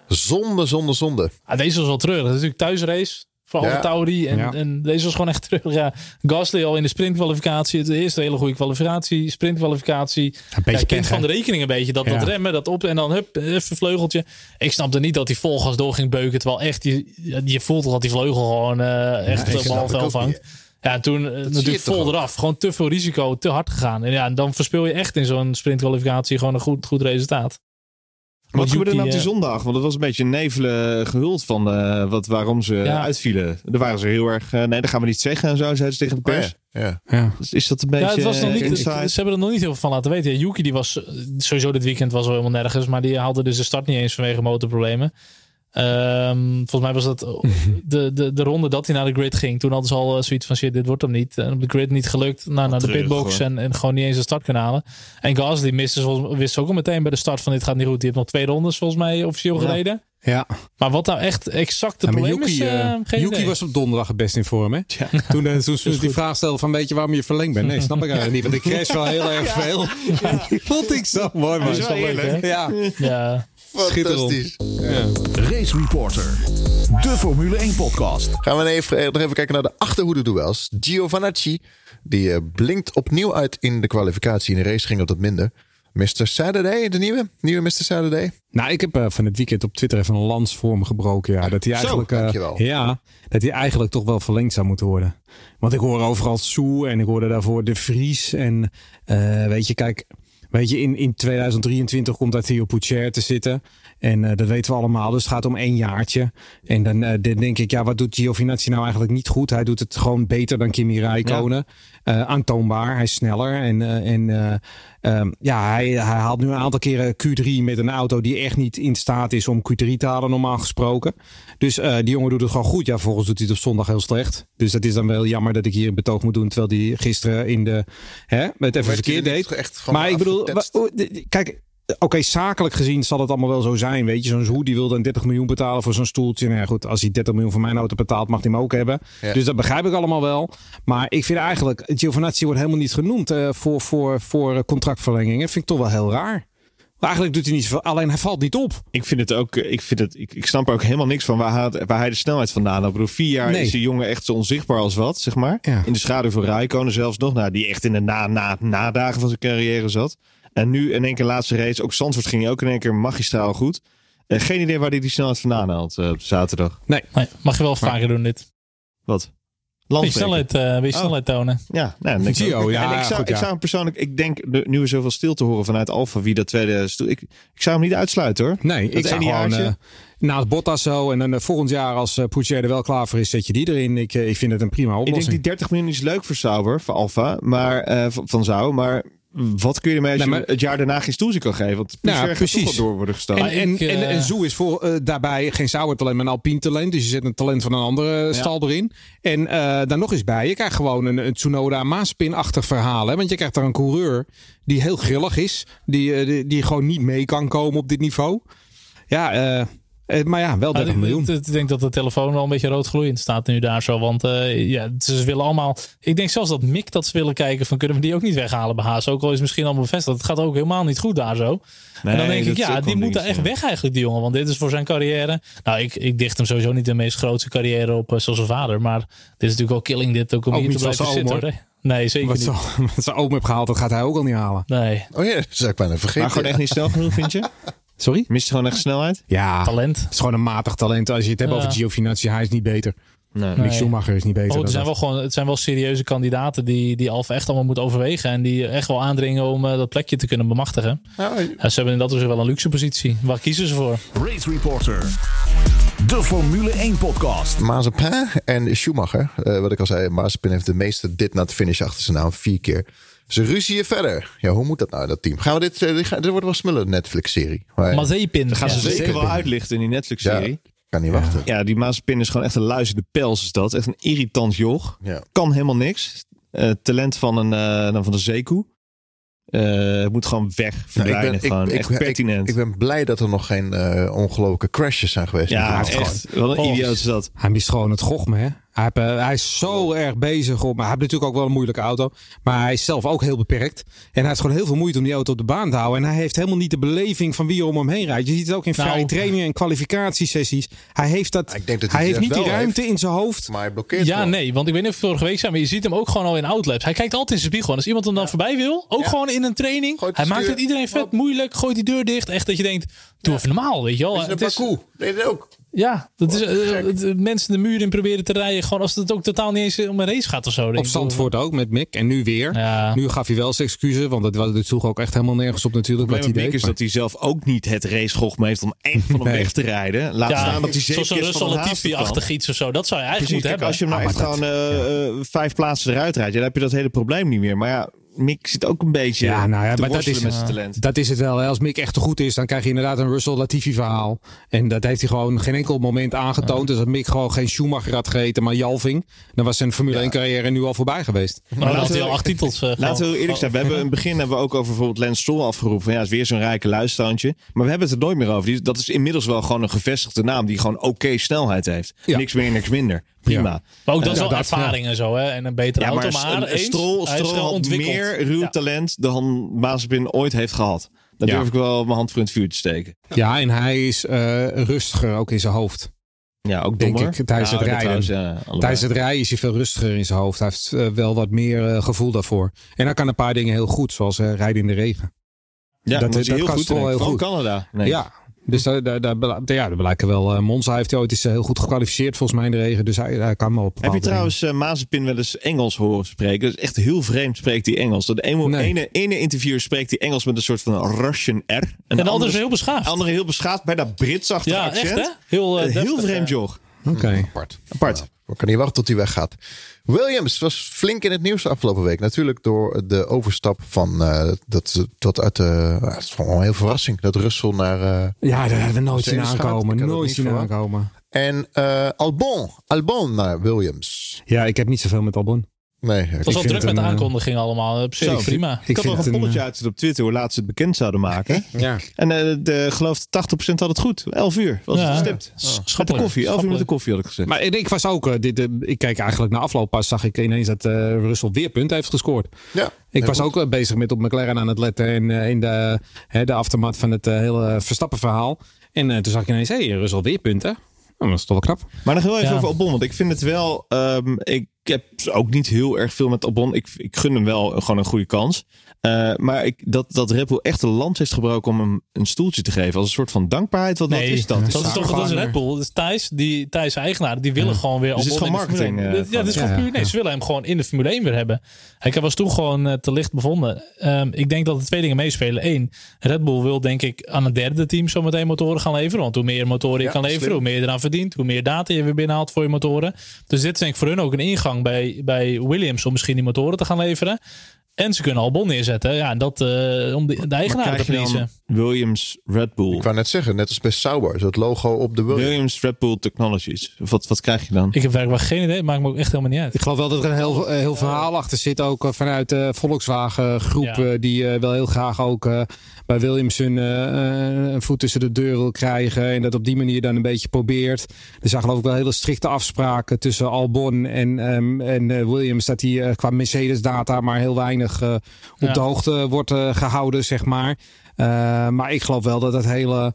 Zonde, zonde, zonde. Ah, deze was wel treurig. Dat is natuurlijk thuisrace voor Ja. Alfa Tauri. En, Ja. en deze was gewoon echt treurig. Ja, Gasly al in de sprintkwalificatie. Het eerste hele goede kwalificatie. Sprintkwalificatie. Een beetje ja, kind pech, van de rekening een beetje. Dat, Ja. dat remmen, dat op en dan hup, even vleugeltje. Ik snapte niet dat hij volgas door ging beuken. Terwijl echt, je, je voelt toch dat die vleugel gewoon eh, echt snap bal niet. Ja, en toen eh, je natuurlijk vol eraf. Gewoon te veel risico, te hard gegaan. En ja, en dan verspil je echt in zo'n sprintkwalificatie gewoon een goed, goed resultaat. Wat gebeurde er nou op die eh, zondag? Want het was een beetje nevelen gehuld van eh, wat, waarom ze Ja. uitvielen. Er waren ze heel erg... eh, nee, dat gaan we niet zeggen en zo, zeiden ze tegen de Oh, pers. ja. Ja. Ja. Dus is dat een beetje Ja, het was nog niet, ze hebben er nog niet heel veel van laten weten. Yuki die was sowieso dit weekend was wel helemaal nergens. Maar die haalde dus de start niet eens vanwege motorproblemen. Ehm, volgens mij was dat *laughs* de, de, de ronde dat hij naar de grid ging. Toen hadden ze al eh, zoiets van shit, dit wordt hem niet. En op de grid niet gelukt. Nou, naar de terug, pitbox en, en gewoon niet eens de start kunnen halen. En Gasly miste, zoals- wist ook al meteen bij de start van dit gaat niet goed. Die heeft nog twee rondes volgens mij officieel gereden. Ja, Maar wat nou echt exact het Ja, maar probleem is, Yuki, eh, eh, geen Yuki idee. was op donderdag het best in vorm, hè? *laughs* Toen, eh, toen *laughs* ze die vraag stelde van, weet je waarom je verlengd bent? Nee, snap ik eigenlijk niet, want ik crash wel heel erg veel. Vond ik zo mooi, man. Dat is wel leuk, hè? Ja, Ja. Fantastisch. Race Reporter. De Formule 1 podcast. Gaan we even, eh, nog even kijken naar de achterhoede-duels. Giovanacci, die eh, blinkt opnieuw uit in de kwalificatie. In de race ging het wat minder. Mr. Saturday, de nieuwe? Nieuwe Mr. Saturday? Nou, ik heb eh, van het weekend op Twitter even een lans voor me gebroken. Ja, dat hij eigenlijk, ja, dat hij eigenlijk toch wel verlengd zou moeten worden. Want ik hoor overal Soe en ik hoorde daarvoor De Vries. En eh, weet je, kijk, weet je, in, in 2023 komt daar Theo Poucher te zitten. En eh, dat weten we allemaal. Dus het gaat om één jaartje. En dan, eh, dan denk ik, ja, wat doet Giovinazzi nou eigenlijk niet goed? Hij doet het gewoon beter dan Kimi Räikkönen. Eh, aantoonbaar, hij is sneller. En, eh, en eh, ehm, ja, hij, hij haalt nu een aantal keren Q3 met een auto die echt niet in staat is om Q3 te halen, normaal gesproken. Dus die jongen doet het gewoon goed. Ja, volgens doet hij het op zondag heel slecht. Dus dat is dan wel jammer dat ik hier een betoog moet doen. Terwijl hij gisteren in de. Hè, het even verkeerd er deed. Maar ik bedoel, kijk. Oké, zakelijk gezien zal het allemaal wel zo zijn. Weet je, zo'n Zoe die wilde een 30 miljoen betalen voor zo'n stoeltje. Nou ja, goed, als hij 30 miljoen voor mijn auto betaalt, mag hij hem ook hebben. Ja. Dus dat begrijp ik allemaal wel. Maar ik vind eigenlijk, Giovinazzi wordt helemaal niet genoemd eh, voor, voor, voor eh, contractverlengingen. Dat vind ik toch wel heel raar. Maar eigenlijk doet hij niet zoveel, alleen hij valt niet op. Ik vind het ook, eh, ik, vind het, ik, ik snap er ook helemaal niks van waar hij, waar hij de snelheid vandaan had. Ik bedoel, vier jaar Nee. is die jongen echt zo onzichtbaar als wat, zeg maar. Ja. In de schaduw van Rijkonen zelfs nog. Nou, die echt in de na, na, nadagen van zijn carrière zat. En nu in één keer laatste race. Ook Zandvoort ging ook in één keer magistraal goed. Eh, geen idee waar hij die snelheid vandaan haalt eh, op zaterdag. Nee. Nee, mag je wel vaker doen dit. Wat? Beetje Landstreker. snelheid, eh beetje Oh. snelheid tonen. Ja, nou, denk ik Gio, ook. ja, en ik zou, goed, ik ja. zou hem persoonlijk, ik denk de- nu we zoveel stil te horen vanuit Alfa wie dat tweede stoel. Ik, ik zou hem niet uitsluiten hoor. Nee, Dat ik zou gewoon eh naast Bottas zo. En dan volgend jaar als uh, Poutier er wel klaar voor is, zet je die erin. Ik, ik vind het een prima Ik denk oplossing. die 30 miljoen is leuk voor Sauber, voor Alfa, maar eh, van, van Zou, maar wat kun je ermee als je het jaar daarna geen stoeltje kan geven? Want Nou, toch precies. door worden gestoken. En, en, eh, en, en Zoe is voor, eh, daarbij geen Sauer talent, maar een Alpine talent. Dus je zet een talent van een andere stal erin. En eh daar nog eens bij. Je krijgt gewoon een, een Tsunoda Maaspin-achtig verhaal. Hè? Want je krijgt daar een coureur die heel grillig is. Die, eh, die, die gewoon niet mee kan komen op dit niveau. Ja, eh, eh, maar ja, wel 30 Ah, miljoen. ik, ik- ik denk dat de telefoon wel een beetje rood gloeiend staat nu daar zo. Want eh, ja, ze willen allemaal. Ik denk zelfs dat Mick dat ze willen kijken van kunnen we die ook niet weghalen bij Haas. Ook al is het misschien allemaal bevestigd. Het gaat ook helemaal niet goed daar zo. en dan denk ik, ja, die moet daar echt weg eigenlijk, die jongen. Want dit is voor zijn carrière. Nou, ik, ik dicht hem sowieso niet de meest grootste carrière op eh, zoals zijn vader. Maar dit is natuurlijk wel killing dit ook om Ook hier niet te blijven zitten. hoor. Nee, zeker Wat niet. zo- *laughs* wat zijn oom heeft gehaald, dat gaat hij ook al niet halen. Nee, Oh ja, dat zou ik bijna vergeten. Maar gewoon echt niet snel genoeg, vind je? *laughs* Sorry? Mist gewoon echt snelheid? Ja, talent. het is gewoon een matig talent. Als je het hebt Ja. over Giovinazzi, hij is niet beter. Nee. Mick Schumacher is niet beter. Oh, er zijn wel gewoon, het zijn wel serieuze kandidaten die, die Alfa echt allemaal moet overwegen. En die echt wel aandringen om eh, dat plekje te kunnen bemachtigen. Nou, Ja, ze hebben in dat opzicht wel een luxe positie. Waar kiezen ze voor? Race Reporter. De Formule 1 podcast. Mazepin en Schumacher. eh, wat ik al zei, Mazepin heeft de meeste dit na het finish achter zijn naam. Vier keer. Ze ruzieën verder. Ja, hoe moet dat nou, dat team? Gaan we dit... eh, dit, dit wordt wel een smulle Netflix-serie. Maar Mazepin. Gaan ze Ja. zeker wel uitlichten in die ja, Netflix-serie. ik kan niet wachten. Ja, die Mazepin is gewoon echt een luizende pels is dat. Echt een irritant joch. Ja. Kan helemaal niks. Eh, talent van een eh, dan van de Zeku. Eh, moet gewoon weg. Nou, Verdwijnen gewoon. echt ik, pertinent. ik ben blij dat er nog geen ongelooflijke crashes zijn geweest. ja, echt. Wat een Oh. idioot is dat. Hij mist gewoon het gochme, hè? Hij, eh, hij is zo erg bezig op. Maar hij heeft natuurlijk ook wel een moeilijke auto. Maar hij is zelf ook heel beperkt. En hij heeft gewoon heel veel moeite om die auto op de baan te houden. En hij heeft helemaal niet de beleving van wie er om hem heen rijdt. Je ziet het ook in Nou. vrije trainingen en kwalificatiesessies. Hij heeft dat. Ik denk dat hij hij heeft het niet die ruimte heeft. in zijn hoofd. Maar hij blokkeert Ja, nee, want ik weet niet of het vorige week zijn, maar je ziet hem ook gewoon al in outlaps. Hij kijkt altijd in zijn spiegel. En als iemand hem dan voorbij wil, ook gewoon in een training. Gooit hij maakt het iedereen vet op. moeilijk, gooit die deur dicht. Echt dat je denkt, doe even normaal, weet je wel. Is het Het een is, parcours? Nee, dat ook. Ja, dat is, eh, het- mensen de muur in proberen te rijden. Gewoon als het ook totaal niet eens om een race gaat of zo. Op. Zandvoort ook met Mick. En nu weer. Ja. Nu gaf hij wel zijn excuses. Want dat was het sloeg ook echt helemaal nergens op natuurlijk. Het Wat hij deed. Mick is dat hij zelf ook niet het racegochme heeft om echt van hem Nee. weg te rijden. Laat Ja, staan dat hij zeker van Russell een haast Latifi-achtig iets of zo. Dat zou je eigenlijk Precies, moeten kijk, hebben. als je hem nou echt gewoon eh, eh, vijf plaatsen eruit rijdt, ja, dan heb je dat hele probleem niet meer. Maar ja, Mick zit ook een beetje Ja, nou ja, te maar dat is, met zijn talent. dat is het wel. hè. Als Mick echt te goed is, dan krijg je inderdaad een Russell Latifi verhaal. En dat heeft hij gewoon geen enkel moment aangetoond. Dus als Mick gewoon geen Schumacher had gereden, maar Jalving. Dan was zijn Formule 1 carrière nu al voorbij geweest. Maar dan had laten hij we- al acht titels. eh, Laten we eerlijk zijn. We hebben in het begin hebben we ook over bijvoorbeeld Lance Stroll afgeroepen. Van ja, het is weer zo'n rijke luisterhandje. Maar we hebben het er nooit meer over. Die- Dat is inmiddels wel gewoon een gevestigde naam die gewoon oké snelheid heeft. Ja. Niks meer, niks minder. Prima. Maar ook dat is Ja, wel dat- ervaring en zo. Hè? En een betere Ja, auto. Maar, eens, Stroll wel had meer ruw Ja. talent dan Mazepin ooit heeft gehad. Daar Ja. durf ik wel mijn hand voor in het vuur te steken. Ja, en hij is eh, rustiger ook in zijn hoofd. Ja, ook Denk dommer. ik, tijdens het rijden. trouwens, ja. Tijdens het rijden is hij veel rustiger in zijn hoofd. Hij heeft eh, wel wat meer eh, gevoel daarvoor. En hij kan een paar dingen heel goed, zoals rijden in de regen. ja, dat- dat, is heel kan goed. Heel Vooral goed. Canada. Nee. Ja, dus daar, daar, ja, daar blijken wel. eh, Monza heeft hij ooit eens eh, heel goed gekwalificeerd volgens mij in de regen. Dus hij, hij kan wel op Heb je trouwens eh Mazepin wel eens Engels horen spreken? Dat is echt heel vreemd spreekt hij Engels. De ene, Nee. ene, ene interviewer spreekt hij Engels met een soort van Russian R. En En de andere is heel beschaafd. andere heel beschaafd, bijna Britsachtig Ja, accent. echt hè? Heel, heel deftig, vreemd dingen. Oké. Apart. Apart. We kan niet wachten tot hij weggaat. Williams was flink in het nieuws de afgelopen week. Natuurlijk door de overstap van uh, dat, dat uit de. Uh, het is gewoon een heel verrassing. Dat Russell naar. Uh, Ja, daar hebben we nooit zien aankomen. Nooit zien aankomen. en uh, Albon. Albon naar Williams. Ja, ik heb niet zoveel met Albon. Nee, Het was Ik al vind druk het met de eh, aankondiging allemaal. Op zich Zo, prima. Ik, had nog een polletje eh, uit op Twitter hoe laat ze het bekend zouden maken. *laughs* Ja. En eh, de, geloof 80% had het goed. 11 uur was het gestipt. s- Met de koffie. 11 uur met de koffie had ik gezegd. Maar ik- was ook, eh, dit, eh, ik keek eigenlijk naar afloop pas, zag ik ineens dat eh Russell weer punten heeft gescoord. Ja, Ik was goed. ook eh, bezig met op McLaren aan het letten en eh, in de, hè, de aftermath van het eh, hele Verstappen verhaal. En eh, toen zag ik ineens, hé, hey, Russell weer punten. Nou, dat is toch wel knap. Maar nog heel even Ja. over Albon. Want ik vind het wel... ehm, ik heb ook niet heel erg veel met Albon. Ik, ik gun hem wel gewoon een goede kans. Eh, maar ik, dat, dat Red Bull echt een land heeft gebroken om hem een stoeltje te geven. Als een soort van dankbaarheid. Wat, Nee, is dat? dat is toch dat is. Red Bull. Dat is Thijs, die Thijs eigenaar, die willen gewoon weer Dus het is gewoon de marketing, 1. eh, ja, dit is gewoon puur. Nee, ze willen hem gewoon in de Formule 1 weer hebben. Hij was toen gewoon eh, te licht bevonden. Ehm, ik denk dat er twee dingen meespelen. Eén, Red Bull wil denk ik aan een derde team zometeen motoren gaan leveren. Want hoe meer motoren je Ja, kan leveren, slim. hoe meer je eraan verdient, hoe meer data je weer binnenhaalt voor je motoren. Dus dit is denk ik voor hun ook een ingang bij, bij Williams om misschien die motoren te gaan leveren. En ze kunnen Albon neerzetten. Ja, en dat eh, om de, de eigenaar te pleasen. Williams Red Bull. Ik wou net zeggen, net als bij Sauber, zo het logo op de Williams. Williams Red Bull Technologies. Wat, wat krijg je dan? Ik heb werkelijk geen idee. Het maakt me ook echt helemaal niet uit. Ik geloof wel dat er een heel, eh, heel verhaal achter zit, ook eh, vanuit de Volkswagen groep, Ja. die eh, wel heel graag ook eh, bij Williams hun, eh, een voet tussen de deur wil krijgen en dat op die manier dan een beetje probeert. Er zijn geloof ik wel hele strikte afspraken tussen Albon en, ehm, en eh, Williams, dat die eh, qua Mercedes data maar heel weinig op Ja. de hoogte wordt eh, gehouden, zeg maar. Maar ik geloof wel dat het hele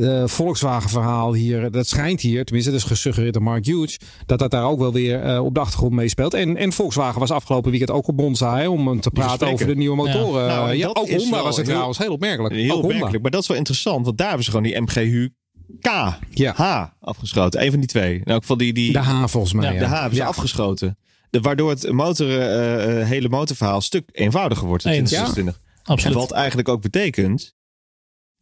eh, Volkswagen verhaal hier, dat schijnt hier, tenminste dat is gesuggereerd door Mark Hughes, dat dat daar ook wel weer eh, op de achtergrond meespeelt. En, en Volkswagen was afgelopen weekend ook op Monza hè, om te praten over de nieuwe motoren. Ja. Nou, Eh, en ja, ook Honda was het heel- trouwens heel opmerkelijk. Heel ook Honda. opmerkelijk. Maar dat is wel interessant. Want daar hebben ze gewoon die MGU K. Ja. H afgeschoten. Een van die twee. In elk geval die, die, De H volgens mij. Ja, ja. De H hebben ze Ja. afgeschoten. De, waardoor het motor, eh, eh, hele motorverhaal een stuk eenvoudiger wordt in Eens. 2026. Absoluut. Wat eigenlijk ook betekent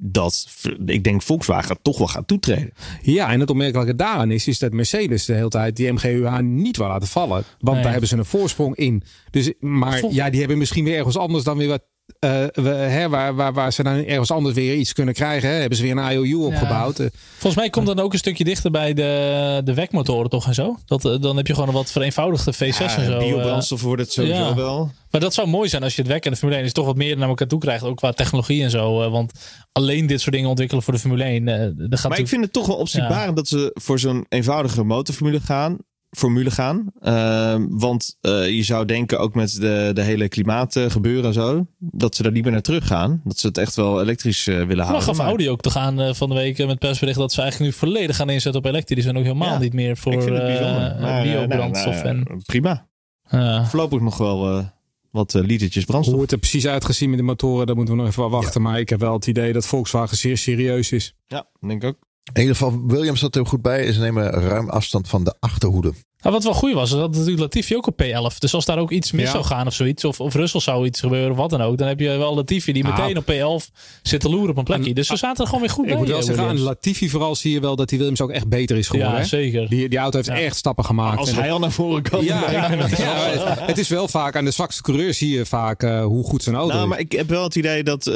dat ik denk Volkswagen toch wel gaat toetreden. Ja, en het opmerkelijke daaraan is, is dat Mercedes de hele tijd die MGUH niet wil laten vallen. Want Nee. daar hebben ze een voorsprong in. Dus, maar Vol- ja, die hebben misschien weer ergens anders dan weer wat. Eh, we- hè, waar, waar, waar ze dan ergens anders weer iets kunnen krijgen. Hè, hebben ze weer een IOU opgebouwd. Eh, Volgens mij komt dan ook een stukje dichter bij de, de wekmotoren toch en zo. Dat, eh, dan heb je gewoon een wat vereenvoudigde V6 en zo. eh. biobrandstof wordt het sowieso ja. wel. Maar dat zou mooi zijn als je het WEC en de Formule 1 is toch wat meer naar elkaar toe krijgt. Ook qua technologie en zo. eh, Want alleen dit soort dingen ontwikkelen voor de Formule 1. eh, dat gaat Maar ik vind het toch wel opzichtbarend dat ze voor zo'n eenvoudige motorformule gaan. Formule gaan. Ehm, want eh, je zou denken ook met de, de hele klimaatgebeuren en zo. Dat ze daar niet meer naar terug gaan. Dat ze het echt wel elektrisch eh, willen Maar houden. gaf Maar Audi ook te gaan eh, van de week eh, met persbericht dat ze eigenlijk nu volledig gaan inzetten op elektrisch en ook helemaal Ja. niet meer voor eh. Maar, eh, biobrandstof. nou, nou, en, Prima. eh, Voorlopig nog wel eh, wat eh, litertjes brandstof. Hoe het er precies uitgezien met de motoren, daar moeten we nog even wachten. Maar ik heb wel het idee dat Volkswagen zeer serieus is. Ja, denk ik ook. In ieder geval, Williams zat er goed bij. Ze nemen ruim afstand van de achterhoede. Nou, wat wel goed was, is dat natuurlijk Latifi ook op P11. Dus als daar ook iets mis Ja. zou gaan of zoiets, of, of Russell zou iets gebeuren of wat dan ook, dan heb je wel Latifi die Nou, meteen op P11 zit te loeren op een plekje. Dus ze zaten er gewoon weer goed Ik bij. moet wel eh, zeggen, aan. Latifi vooral zie je wel dat die Williams ook echt beter is geworden. Ja, hè? zeker. Die, die auto heeft Ja. echt stappen gemaakt. Als En hij al naar voren kan. Ja, *laughs* ja, ja, het is wel vaak aan de zwakste coureur zie je vaak eh, hoe goed zijn auto Nou, is. maar ik heb wel het idee dat eh,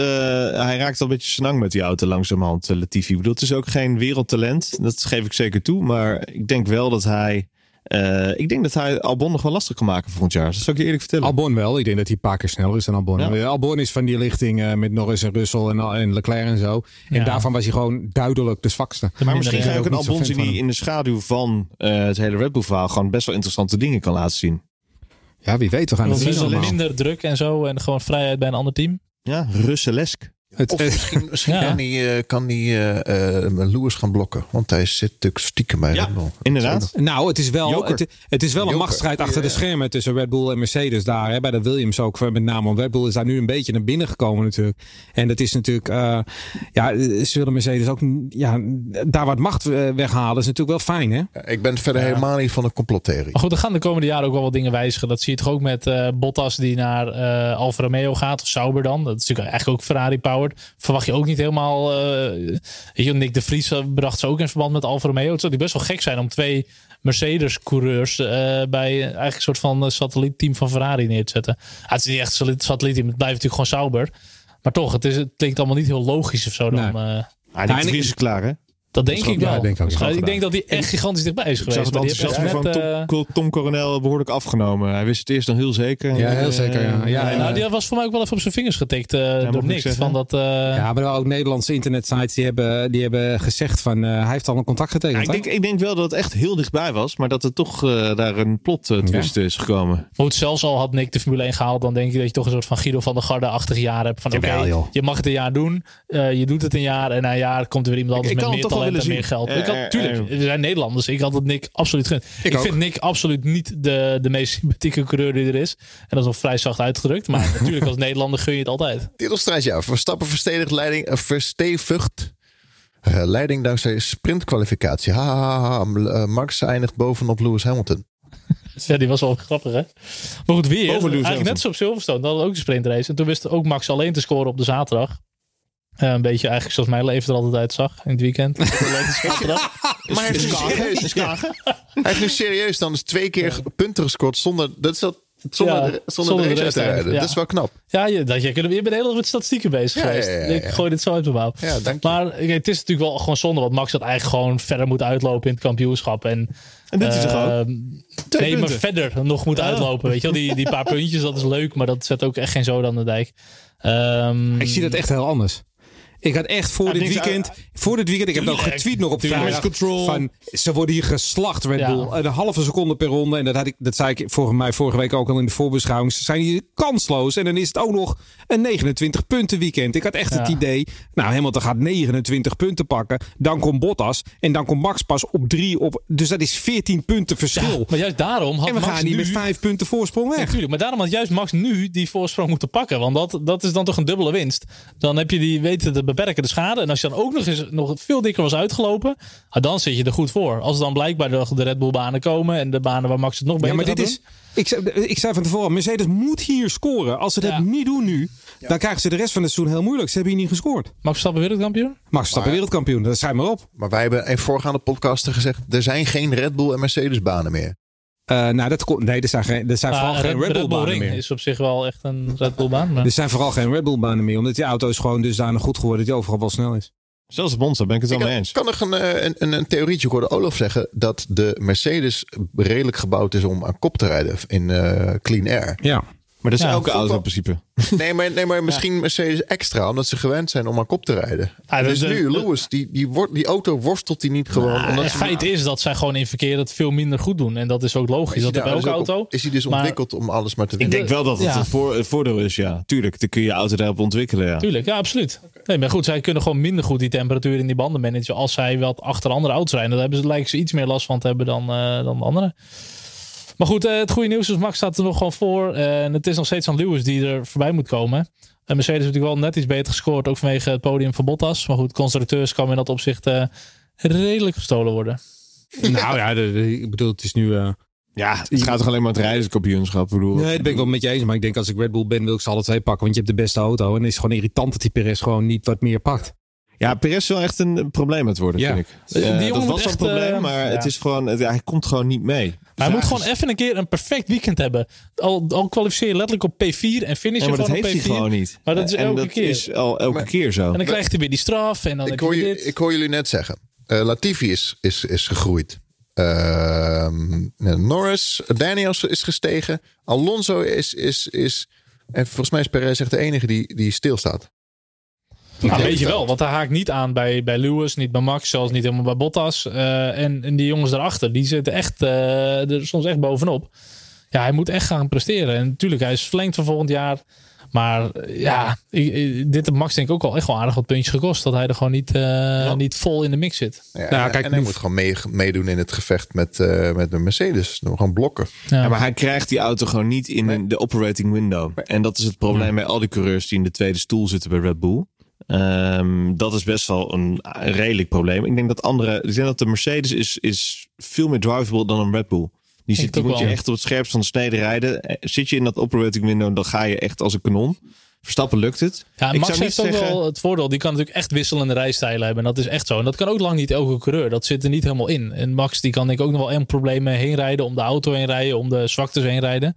hij raakt al een beetje snang met die auto langzamerhand, uh, Latifi. Ik bedoel, het is ook geen wereldtalent, dat geef ik zeker toe. Maar ik denk wel dat hij, eh, ik denk dat hij Albon nog wel lastig kan maken volgend jaar. Dat zou ik je eerlijk vertellen. Albon wel. Ik denk dat hij een paar keer sneller is dan Albon. Ja. Albon is van die lichting eh, met Norris en Russell en, en Leclerc en zo. En Ja. daarvan was hij gewoon duidelijk de zwakste. Maar misschien ga je ook een Albon zien die in de schaduw van eh, het hele Red Bull verhaal gewoon best wel interessante dingen kan laten zien. Ja, wie weet. We gaan het zien er minder druk en zo en gewoon vrijheid bij een ander team. Ja, Russelesk. Het, Of misschien, misschien Ja. kan hij, eh, kan hij eh, eh, Lewis gaan blokken. Want hij zit natuurlijk stiekem bij Ja, Red Bull. inderdaad. nou, het is wel, het, het is wel een machtsstrijd achter de schermen tussen Red Bull en Mercedes daar. Hè, bij de Williams ook met name. Want Red Bull is daar nu een beetje naar binnen gekomen natuurlijk. En dat is natuurlijk, eh, ja, ze willen Mercedes ook ja, daar wat macht weghalen. is natuurlijk wel fijn hè. Ik ben verder helemaal niet van de complottheorie. Maar goed, er gaan de komende jaren ook wel wat dingen wijzigen. Dat zie je toch ook met eh, Bottas die naar eh Alfa Romeo gaat. Of Sauber dan. Dat is natuurlijk eigenlijk ook Verwacht je ook niet helemaal... eh, je, Nick de Vries eh, bracht ze ook in verband met Alfa Romeo. Het zou die best wel gek zijn om twee Mercedes-coureurs... eh, bij eigenlijk een soort van satellietteam van Ferrari neer te zetten. Ah, het is niet echt een satellietteam. Het blijft natuurlijk gewoon Sauber. Maar toch, het, is, het klinkt allemaal niet heel logisch of zo. Dan, Nee. Ah, die Vries is klaar, hè? Dat denk ik Ja, wel. ik denk ook wel. ik denk dat hij echt gigantisch dichtbij is Ik zag geweest. het enthousiasme van Tom, eh, Tom Coronel behoorlijk afgenomen. Hij wist het eerst nog heel zeker. Ja, heel zeker, ja. Ja, en, nou, eh, die was voor mij ook wel even op zijn vingers getikt eh, door niks. Van dat, eh, Ja, maar ook Nederlandse internetsites die hebben, die hebben gezegd van eh, hij heeft al een contract Ja, getekend. ik, denk, ik denk wel dat het echt heel dichtbij was, maar dat er toch eh, daar een plot eh, twist is gekomen. Goed, zelfs al had Nick de Formule 1 gehaald, dan denk je dat je toch een soort van Guido van der Garde-achtig jaar hebt. Van oké, je mag het een jaar doen, eh, je doet het een jaar en na een jaar komt er weer iemand anders ik met meer willen meer geld. Ik had, tuurlijk, er zijn Nederlanders. Ik had het Nick absoluut gegund. Ik, ook. vind Nick absoluut niet de, de meest sympathieke coureur die er is. En dat is nog vrij zacht uitgedrukt. Maar *laughs* natuurlijk als Nederlander gun je het altijd. Titelstrijd, ja. Verstappen verstevigt leiding, eh, verstevigt eh, leiding dankzij sprintkwalificatie. Ha, ha, ha, ha. Eh, Max eindigt bovenop Lewis Hamilton. *laughs* Ja, die was wel grappig, hè? Maar goed, weer. Eigenlijk net zo op Silverstone. Dat hadden we ook een sprintrace. En toen wist ook Max alleen te scoren op de zaterdag. Eh, een beetje eigenlijk zoals mijn leven er altijd uitzag in het weekend. *laughs* Maar hij heeft, serieus, hij heeft nu serieus dan eens twee keer punten gescoord zonder, dat is dat, zonder, Ja, de, zonder, zonder de de race uit te race rijden. ja. Dat is wel knap. Ja, je, dat, je, je bent heel erg met statistieken bezig Ja, geweest. ja, ja, ja. Ik gooi dit zo uit mijn mouw. Ja. Maar het is natuurlijk wel gewoon zonde. Want Max had eigenlijk gewoon verder moet uitlopen in het kampioenschap. En, En dit is toch ook? ehm, nee, maar verder nog moet uitlopen. Weet je wel, die, die paar *laughs* puntjes, dat is leuk. Maar dat zet ook echt geen zoden aan de dijk. Ehm, Ik zie dat echt heel anders. Ik had echt voor Ja, dit weekend, voor dit weekend, ik heb ook getweet nog op vrijdag, van ze worden hier geslacht Red Ja. Bull. Een halve seconde per ronde en dat, had ik, dat zei ik volgens mij vorige week ook al in de voorbeschouwing. Ze zijn hier kansloos en dan is het ook nog een 29 punten weekend. Ik had echt het idee, nou Hamilton gaat 29 punten pakken, dan komt Bottas en dan komt Max pas op 3 op, dus dat is 14 punten verschil. maar juist daarom had en we Max gaan nu... met 5 punten voorsprong weg. Natuurlijk, maar daarom had juist Max nu die voorsprong moeten pakken. Want dat, dat is dan toch een dubbele winst. Dan heb je die weten te beperken, de schade. En als je dan ook nog eens nog veel dikker was uitgelopen, ah, dan zit je er goed voor. Als dan blijkbaar de, de Red Bull banen komen en de banen waar Max het nog beter Ja, maar dit is. Ik zei, ik zei van tevoren, Mercedes moet hier scoren. Als ze dat Ja. niet doen nu, dan krijgen ze de rest van het seizoen heel moeilijk. Ze hebben hier niet gescoord. Max Verstappen wereldkampioen? Max Verstappen wereldkampioen, dat schrijf maar op. Maar wij hebben in voorgaande podcasten gezegd, er zijn geen Red Bull en Mercedes banen meer. Eh, nou, dat kon, nee, er zijn, geen, er zijn vooral geen Red Bull banen Ring meer. is op zich wel echt een Red Bull baan. Maar... Er zijn vooral geen Red Bull banen meer, omdat die auto is gewoon dusdanig goed geworden dat die overal wel snel is. Zelfs de Monza ben ik het wel Ik mee kan, eens. kan nog een, eh, een, een, een theorietje. Hoorde Olaf zeggen dat de Mercedes redelijk gebouwd is om aan kop te rijden in eh, clean air. Ja. Maar dat is Ja, elke voetbal- auto in principe. *laughs* Nee, maar, nee, maar misschien Mercedes extra, omdat ze gewend zijn om aan kop te rijden. Ah, de- dus de- nu, Lewis, die, die, wordt, die auto worstelt hij niet gewoon. Ah, omdat het feit is dat zij gewoon in verkeer het veel minder goed doen. En dat is ook logisch. is Dat elke dus ook auto. op- is hij dus Maar- ontwikkeld om alles maar te Ik winnen? denk wel dat het Ja. een voor, voordeel is, ja. Tuurlijk, dan kun je je auto daarop ontwikkelen, ja. Tuurlijk, ja, absoluut. Nee, maar goed, zij kunnen gewoon minder goed die temperatuur in die banden managen. Als zij wat achter andere auto's rijden. Dan hebben ze, lijken ze iets meer last van te hebben dan, eh, dan de anderen. Maar goed, eh, het goede nieuws is Max staat er nog gewoon voor. Eh, en het is nog steeds aan Lewis die er voorbij moet komen. En Mercedes heeft natuurlijk wel net iets beter gescoord. Ook vanwege het podium van Bottas. Maar goed, constructeurs kan in dat opzicht eh, redelijk gestolen worden. Nou ja, de, de- ik bedoel, het is nu. eh, Ja, het gaat toch alleen maar het rijderskampioenschap. Ik bedoel, Nee, dat ben ik wel met je eens. Maar ik denk als ik Red Bull ben, wil ik ze alle twee pakken. Want je hebt de beste auto. En het is gewoon irritant dat die Perez gewoon niet wat meer pakt. Ja, Perez is wel echt een een probleem aan het worden, Ja. vind ik. Die jongen dat was al een echt, probleem, eh, maar ja. het is gewoon, het- hij komt gewoon niet mee. Hij moet gewoon is- even een keer een perfect weekend hebben. Al, al kwalificeer je letterlijk op P4 en Ja, finishen maar dat gewoon op heeft P4. hij gewoon niet. Maar dat is en elke dat keer. is al elke Maar- keer zo. En dan krijgt hij weer die straf en dan Ik heb hoor, je je, dit. ik hoor jullie net zeggen. eh, Latifi is, is, is gegroeid. Ehm, Norris, Daniels is gestegen. Alonso is, is, is. En volgens mij is Perez echt de enige die, die stilstaat. Nou, Ja, weet je dat- wel, want hij haakt niet aan bij, bij Lewis, niet bij Max, zelfs niet helemaal bij Bottas. Eh, en, en die jongens daarachter, die zitten echt, eh, er soms echt bovenop. Ja, hij moet echt gaan presteren. En natuurlijk, hij is verlengd voor volgend jaar. Maar eh, ja, ik- ik- dit heeft Max denk ik ook al echt wel aardig wat puntjes gekost. Dat hij er gewoon niet, eh, niet vol in de mix zit. Ja, Nou, kijk, en hij nu- moet gewoon mee, meedoen in het gevecht met, eh, met de Mercedes. Gewoon blokken. Ja. Ja, maar hij krijgt die auto gewoon niet in de operating window. En dat is het probleem bij al die coureurs die in de tweede stoel zitten bij Red Bull. Ehm, dat is best wel een redelijk probleem. Ik denk dat andere, ik denk dat de Mercedes is, is veel meer drivable dan een Red Bull. Die, zit, die moet je echt op het scherpst van de snede rijden. Eh, Zit je in dat operating window, dan ga je echt als een kanon. Verstappen lukt het. Ja, Ik Max zou niet heeft ook zeggen- wel het voordeel. Die kan natuurlijk echt wisselende rijstijlen hebben. En dat is echt zo. En dat kan ook lang niet elke coureur. Dat zit er niet helemaal in. En Max die kan denk ik ook nog wel een probleem heen rijden. Om de auto heen rijden. Om de zwaktes heen rijden.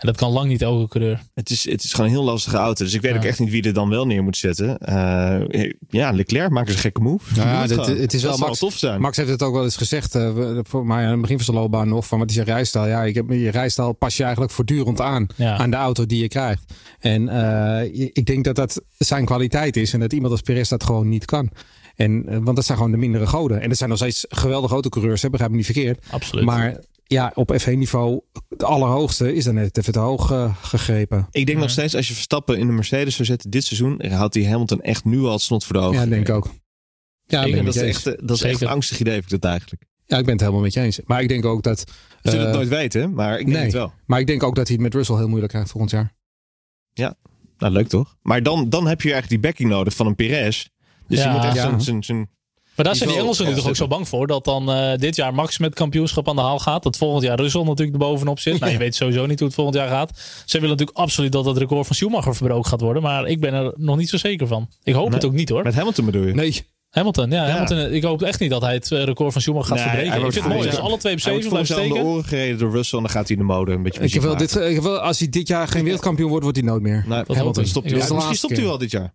En dat kan lang niet elke coureur. Het is, het is gewoon een heel lastige auto. Dus ik weet Ja. ook echt niet wie er dan wel neer moet zetten. Eh, ja, Leclerc maakt eens een gekke move. Nou ja, het dit- gewoon. het is wel dat zou Max- tof zijn. Max heeft het ook wel eens gezegd, eh, voor mij aan het begin van zijn loopbaan nog, van wat is je rijstijl? Ja, ik heb, je rijstijl pas je eigenlijk voortdurend aan, Ja. aan de auto die je krijgt. En eh, ik denk dat dat zijn kwaliteit is en dat iemand als Perez dat gewoon niet kan. En, want dat zijn gewoon de mindere goden. En dat zijn nog steeds geweldige autocoureurs, hè, begrijp me niet verkeerd. Absoluut. Maar ja, op F1-niveau, de allerhoogste is dan net even te hoog eh, gegrepen. Ik denk nog steeds, als je Verstappen in de Mercedes zou zetten dit seizoen, houdt hij Hamilton echt nu al het snot voor de ogen. Ja, denk ik ook. Ja, Ik ben denk ik dat, is echt, eh, dat is echt een angstig idee, vind ik dat eigenlijk. Ja, ik ben het helemaal met je eens. Maar ik denk ook dat... We zullen eh, het nooit weten, maar ik denk nee. het wel. Maar ik denk ook dat hij het met Russell heel moeilijk krijgt volgend jaar. Nou, leuk toch? Maar dan, dan heb je eigenlijk die backing nodig van een Perez. Dus Ja. je moet echt Ja. zijn- zijn- zijn... Maar daar zijn die niveau Engelsen nu toch ook zo bang voor. Dat dan eh, dit jaar Max met kampioenschap aan de haal gaat. Dat volgend jaar Russell natuurlijk er bovenop zit. Nou, je weet sowieso niet hoe het volgend jaar gaat. Ze willen natuurlijk absoluut dat het record van Schumacher verbroken gaat worden. Maar ik ben er nog niet zo zeker van. Ik hoop het ook niet hoor. Met Hamilton bedoel je? Nee, Hamilton, ja, Ja. Hamilton. Ik hoop echt niet dat hij het eh, record van Schumacher gaat Nee, verbreken. hij Ik wordt vind het mooi. volgens Dus alle twee op Hij wordt 7 volgens blijven aan de steken. oren gereden door Russell en dan gaat hij in de mode een beetje ik wel dit, ik heb wel, als hij dit jaar geen wereldkampioen wordt, wordt hij nooit meer. Nee, Hamilton stopt hij. Ja, de misschien stopt hij wel dit jaar.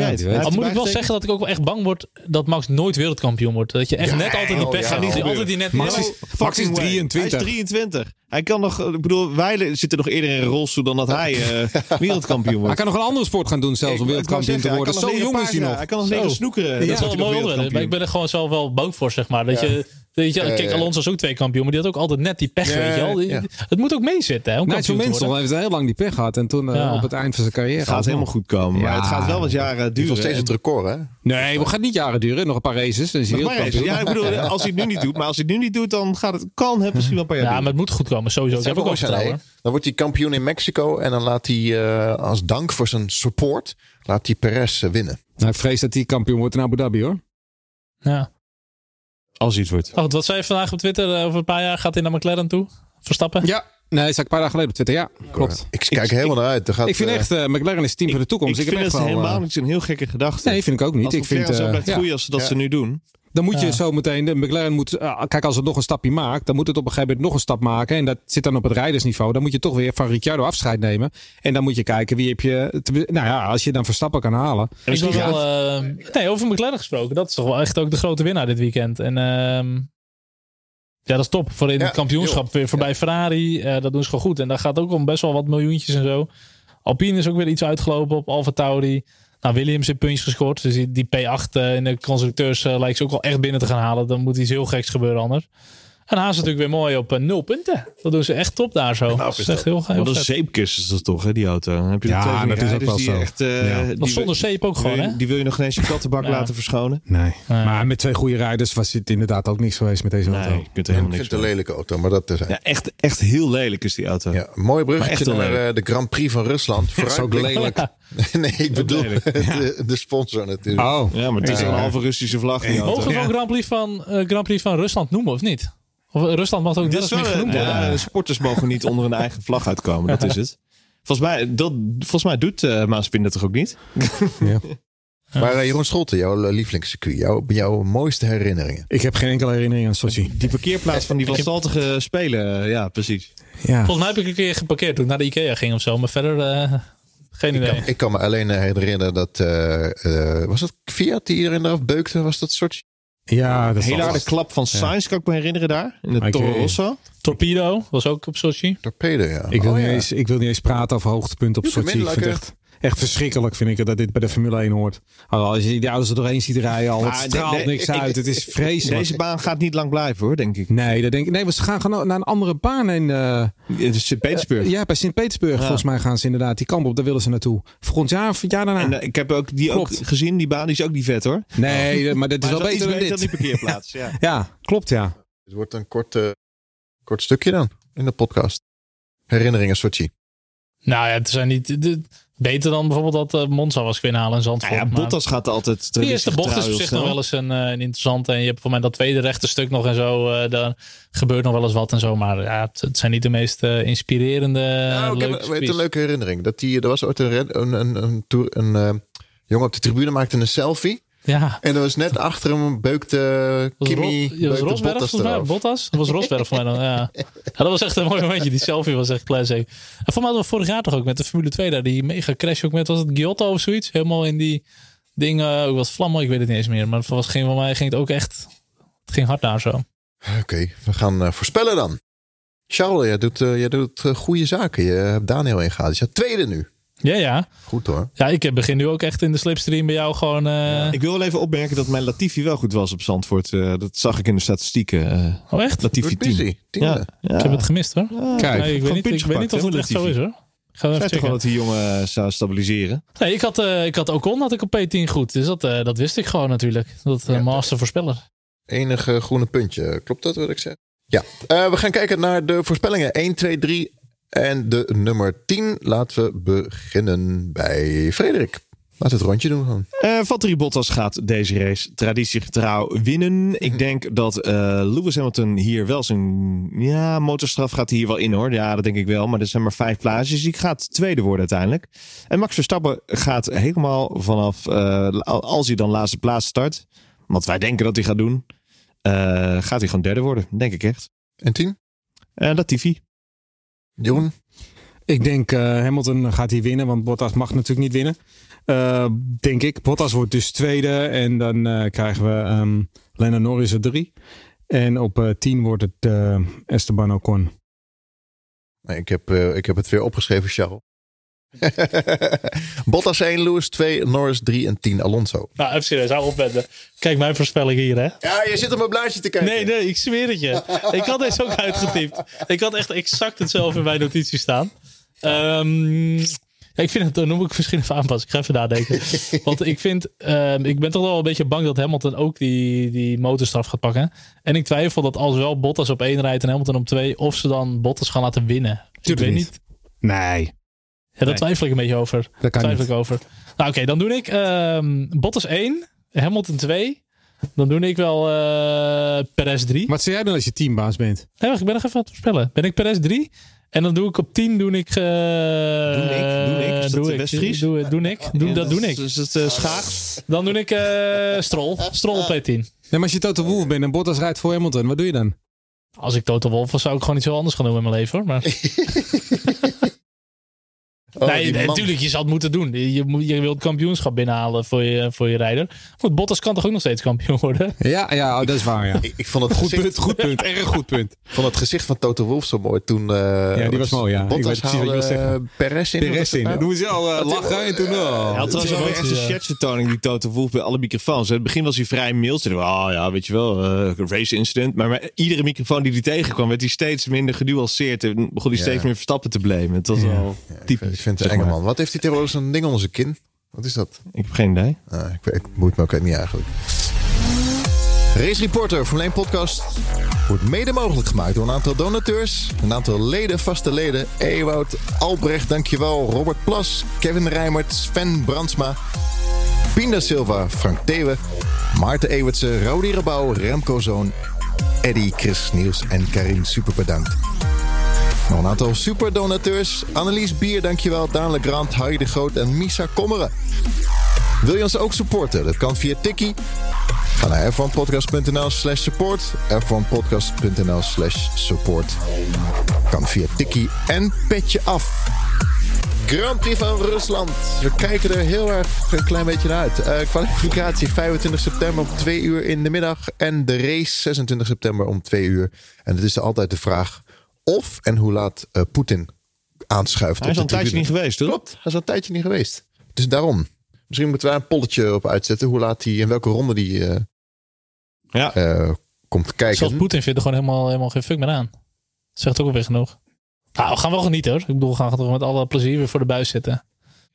Ja, Ja, hij- Al moet ik wel zeggen dat ik ook wel echt bang word dat Max nooit wereldkampioen wordt. Dat je echt net altijd die oh, pech ja, gaat. Oh. altijd die net Max is- Max is Fucking way. 23. Hij is 23. Hij kan nog, ik bedoel, wij zitten nog eerder in een rolstoel dan dat *laughs* hij eh, wereldkampioen Hij wordt. kan nog een andere sport gaan doen zelfs om Ik- wereldkampioen te worden. hij Zo jong is hij nog. Hij kan nog leren snoekeren. Dat is wel hij mooi. Maar ik ben er gewoon zelf wel bang voor, zeg maar. Dat je, weet je, kijk, ja. Alonso is ook twee kampioen, maar die had ook altijd net die pech, weet je wel. Die- ja. Het moet ook meezitten, hè, om Nigel kampioen te Mansell worden. heeft heel lang die pech gehad. En toen eh, Ja. op het eind van zijn carrière. Het gaat alsnog. helemaal goed komen. Maar Ja. het gaat wel wat jaren Die heeft duren. nog steeds het record, hè? Nee, het gaat niet jaren duren. Nog een paar races. Dan is hij wereldkampioen. Ja, ik bedoel, als hij het nu niet doet. Maar als hij het nu niet doet, dan gaat het, kan het misschien wel een paar jaar Ja, maar duren. het moet goed komen, sowieso. Ik Dat heb ook vertrouwen. Dan wordt hij kampioen in Mexico en dan laat hij eh, als dank voor zijn support laat hij Perez eh, winnen. Nou, ik vrees dat hij kampioen wordt in Abu Dhabi hoor. Ja. Als hij het wordt. Oh, wat zei je vandaag op Twitter? eh, over een paar jaar gaat hij naar McLaren toe? Verstappen? Ja. Nee, dat zei ik een paar dagen geleden op Twitter. Ja, klopt. Ik kijk er helemaal naar uit. Er gaat, Ik vind eh, echt, eh, McLaren is het team voor de toekomst. Ik Ik, vind het helemaal eh, niet zo'n heel gekke gedachte. Nee, vind ik ook niet. Als ik vind, zo eh, blijft ja. groeien als ze dat Ja. ze nu doen. Dan moet je Ja. zo meteen, de McLaren moet, eh, kijk als het nog een stapje maakt, dan moet het op een gegeven moment nog een stap maken. En dat zit dan op het rijdersniveau. Dan moet je toch weer van Ricciardo afscheid nemen. En dan moet je kijken wie heb je, te nou ja, als je dan Verstappen kan halen. Ik wel, eh, nee, over McLaren gesproken. Dat is toch wel echt ook de grote winnaar dit weekend. En ehm, ja, dat is top. Voor in Ja, het kampioenschap weer voorbij Ferrari. Eh, dat doen ze gewoon goed. En daar gaat ook om best wel wat miljoentjes en zo. Alpine is ook weer iets uitgelopen op Alfa Tauri. Nou, Williams heeft puntjes gescoord. Dus die, die P8 eh, in de constructeurs eh, lijkt ze ook wel echt binnen te gaan halen. Dan moet iets heel geks gebeuren anders. En Haas is natuurlijk weer mooi op eh, nul punten. Dat doen ze echt top daar zo. dat is echt heel, heel Wat een zeepkist is dat toch, hè, die auto. Heb je Ja, dat is ook wel die zo. Echt, eh, Ja. die Dat is zonder zeep ook gewoon, hè? Die wil je nog ineens je kattenbak Ja. laten verschonen. Nee. Nee. Maar met twee goede rijders was het inderdaad ook niks geweest met deze auto. Nee, je kunt er helemaal ik niks vind het een lelijke auto, maar dat terzijde. Ja, echt, echt heel lelijk is die auto. Ja, mooi bruggetje naar lelijk. eh, de Grand Prix van Rusland. Dat is ook Vooruitblik- lelijk. *laughs* nee, ik bedoel de, de sponsor natuurlijk. Oh. Ja, maar het is een halve Russische vlag. Mogen we gewoon Grand Prix van, eh, Grand Prix van Rusland noemen of niet? Of Rusland mag ook meer wel, genoemd worden. ja, de sporters mogen niet onder hun eigen vlag uitkomen. Dat is het. Volgens mij, dat, volgens mij doet uh, Maaspin dat toch ook niet? *laughs* Maar uh, Jeroen Scholten, jouw eh, lievelingscircuit, jouw, jouw mooiste herinneringen? Ik heb geen enkele herinnering aan Sochi. Die parkeerplaats van die *laughs* wanstaltige spelen, ja, precies. Ja. Volgens mij heb ik een keer geparkeerd toen ik naar de Ikea ging of zo. Maar verder uh, geen idee. Ik kan, ik kan me alleen herinneren dat... Uh, was dat Fiat die iedereen eraf beukte? Was dat Sochi? Ja, dat hele harde klap van Sainz, ja. kan ik me herinneren daar. In de Toro Rosso. Torpedo was ook op Sochi. Torpedo, ja. Ik wil, oh, niet, ja. eens, ik wil niet eens praten over hoogtepunten op Sochi. Ik vind het echt, echt verschrikkelijk vind ik dat dit bij de Formule 1 hoort. Als je die auto's er doorheen ziet rijden, al, het straalt nee, nee, niks ik, uit. Het is vreselijk. Deze baan gaat niet lang blijven hoor, denk ik. Nee, dat denk ik. Nee, we gaan gewoon naar een andere baan in... Uh, Sint-Petersburg. Uh, ja, bij Sint-Petersburg. Ja. Volgens mij gaan ze inderdaad die kant op. Daar willen ze naartoe. Volgend jaar of het jaar daarna. En, uh, ik heb ook die klopt. ook gezien. Die baan die is ook niet vet hoor. Nee, maar dat is maar wel beter dan dit. dan die parkeerplaats. Ja. *laughs* ja, klopt ja. Het wordt een kort, kort stukje dan in de podcast. Herinneringen Sochi. Nou ja, het zijn niet... De, beter dan bijvoorbeeld dat uh, Monza was kunnen halen in Zandvoort. Ja, ja Bottas gaat altijd... De eerste bocht is op zich nog wel eens een, uh, een interessante. En je hebt voor mij dat tweede rechte stuk nog en zo. Uh, daar gebeurt nog wel eens wat en zo. Maar ja, het, het zijn niet de meest inspirerende... Nou, ik heb weet, een leuke herinnering. Dat die, er was ooit een, een, een, een, tour, een uh, jongen op de tribune maakte een selfie. Ja. En er was net achter hem beukte Kimi. Was, Ro was Rosberg volgens mij? Bottas? Dat was Rosberg voor mij dan, ja. *laughs* ja. Dat was echt een mooi momentje. Die selfie was echt classic. En voor mij hadden we vorig jaar toch ook met de Formule 2 daar. Die mega crash ook met, was het Giotto of zoiets? Helemaal in die dingen, ook wat vlammen, ik weet het niet eens meer. Maar was geen van mij ging het ook echt, het ging hard daar zo. Oké, okay, we gaan uh, voorspellen dan. Charles, jij doet, uh, jij doet uh, goede zaken. Je hebt Daniel ingehaald. Je is tweede nu. Ja, ja. Goed hoor. Ja, ik begin nu ook echt in de slipstream bij jou gewoon... Uh... Ja, ik wil wel even opmerken dat mijn Latifi wel goed was op Zandvoort. Uh, dat zag ik in de statistieken. Uh, oh echt? Latifi 10. Ja. ja. Ik heb het gemist hoor. Kijk, nee, ik, weet niet, ik weet niet of het echt zo is hoor. Ik ga even toch wel dat die jongen zou stabiliseren. Nee, ik had, uh, ik had Ocon had ik op P10 goed. Dus dat, uh, dat wist ik gewoon natuurlijk. Dat uh, ja, master voorspeller. Enige groene puntje. Klopt dat wat ik zeg? Ja. we gaan kijken naar de voorspellingen. 1, 2, 3 en de nummer 10. Laten we beginnen bij Frederik. Laat het rondje doen gewoon. Uh, Valtteri Bottas gaat deze race traditiegetrouw winnen. Ik denk dat uh, Lewis Hamilton hier wel zijn... Ja, motorstraf gaat hij hier wel in hoor. Ja, dat denk ik wel. Maar er zijn maar vijf plaatsjes. Ik gaat tweede worden uiteindelijk. En Max Verstappen gaat helemaal vanaf... Uh, als hij dan laatste plaats start... Wat wij denken dat hij gaat doen... gaat hij gewoon derde worden. Denk ik echt. En tien? dat TV. Jeroen? Ik denk uh, Hamilton gaat hier winnen, want Bottas mag natuurlijk niet winnen. Uh, denk ik. Bottas wordt dus tweede en dan uh, krijgen we um, Lennon Norris er drie. En op tien wordt het Esteban Ocon. Ik, heb, ik heb het weer opgeschreven, Charles. *laughs* Bottas 1, Lewis 2, Norris 3 en 10 Alonso. Nou, even serieus, hou opletten. Kijk mijn voorspelling hier, hè? Ja, je zit op mijn blaadje te kijken. Nee, nee, ik zweer het je. *laughs* ik had deze ook uitgetypt. Ik had echt exact hetzelfde in mijn notities staan. Um, ja, ik vind het, dan noem ik misschien even aanpassen. Ik ga even nadenken. *laughs* Want ik vind, um, ik ben toch wel een beetje bang dat Hamilton ook die, die motorstraf gaat pakken. En ik twijfel dat als wel Bottas op één rijdt en Hamilton op twee, of ze dan Bottas gaan laten winnen. Dus ik weet niet. Nee. Ja, daar twijfel ik een beetje over. Daar kan twijfel niet. ik over. Nou, oké, okay, dan doe ik um, Bottas 1, Hamilton 2. Dan doe ik wel uh, Perez 3. Wat zou jij doen als je teambaas bent? Nee, wacht, ik ben nog even aan het voorspellen. Ben ik Perez 3? En dan doe ik op 10 doe ik. Uh, doe ik, doe ik. Is doe dat ik. Westfries? Doe, doe ik. Doe, ja, dat doe ik. Is het uh, schaags? Dan doe ik uh, Strol. Strol op P10. Nee, maar als je Toto Wolff bent en Bottas rijdt voor Hamilton, wat doe je dan? Als ik Toto Wolff was, zou ik gewoon iets heel anders gaan doen in mijn leven hoor. Maar... *laughs* Oh, nee, natuurlijk, je zal het moeten doen. Je, je, je wilt kampioenschap binnenhalen voor je, voor je rijder. Want Bottas kan toch ook nog steeds kampioen worden? Ja, ja oh, dat is waar. Ja. *laughs* ik, ik vond het goed gezicht, punt, goed punt, erg goed punt. Ik vond het gezicht van Toto Wolff zo mooi toen. Uh, ja, die was mooi. Ja. Bottas ik weet precies wat je haalde uh, Perez in. Perez in. Toen moest je al uh, lachen en toen. Oh. Hij had trouwens wel echt een sketchvertoning die Toto Wolff bij alle microfoons. In het begin was hij vrij mild. Ze oh ja, weet je wel, race incident. Maar met iedere microfoon die hij tegenkwam, werd hij steeds minder genuanceerd. En begon hij steeds meer Verstappen te blamen. Het was wel typisch. Vind het een man. Wat heeft hij tegenwoordig zo'n ding onder zijn kin? Wat is dat? Ik heb geen idee. Ah, ik, ik moet me ook niet eigenlijk. Race Reporter Formule 1 podcast wordt mede mogelijk gemaakt door een aantal donateurs, een aantal leden, vaste leden. Ewout, Albrecht, dankjewel. Robert Plas, Kevin Rijmert, Sven Brandsma, Pinda Silva, Frank Thewe, Maarten Ewertse, Rodi Rebouw, Remco Zoon Eddie, Chris, Niels en Karin super bedankt. Nog een aantal superdonateurs. Annelies Bier, dankjewel. Daan Legrand, Harry de Groot en Misa Kommeren. Wil je ons ook supporten? Dat kan via Tikkie. Ga naar f1podcast.nl slash support. f1podcast.nl slash support. Kan via Tikkie en Petje Af. Grand Prix van Rusland. We kijken er heel erg een klein beetje naar uit. Uh, kwalificatie 25 september om 2 uur in de middag. En de race 26 september om 2 uur. En het is altijd de vraag of en hoe laat uh, Poetin aanschuift. Hij is al een tijdje niet geweest, toch? Klopt, hij is al een tijdje niet geweest. Dus daarom. Misschien moeten we daar een polletje op uitzetten. Hoe laat hij, in welke ronde die uh, ja. uh, komt kijken. Zelfs Poetin vindt er gewoon helemaal, helemaal geen fuck meer aan. Zegt ook alweer genoeg. Nou, we gaan wel genieten hoor. Ik bedoel, we gaan toch met alle plezier weer voor de buis zitten.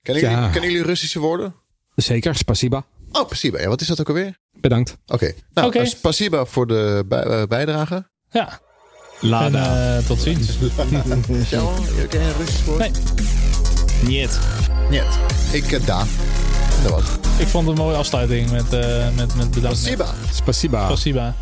Kennen jullie, ja. kennen jullie Russische woorden? Zeker, spasiba. Oh, spasiba. Ja, wat is dat ook alweer? Bedankt. Oké. Okay. Nou, okay. spasiba voor de bij, uh, bijdrage. Ja. Lada. En, uh, tot ziens. *laughs* Jouw, ken je Russisch woord? Nee. Niet. Niet. Ik uh, daar. Dat was. Ik vond het een mooie afsluiting met, uh, met, met bedankt. Spasiba. Spasiba. Spasiba.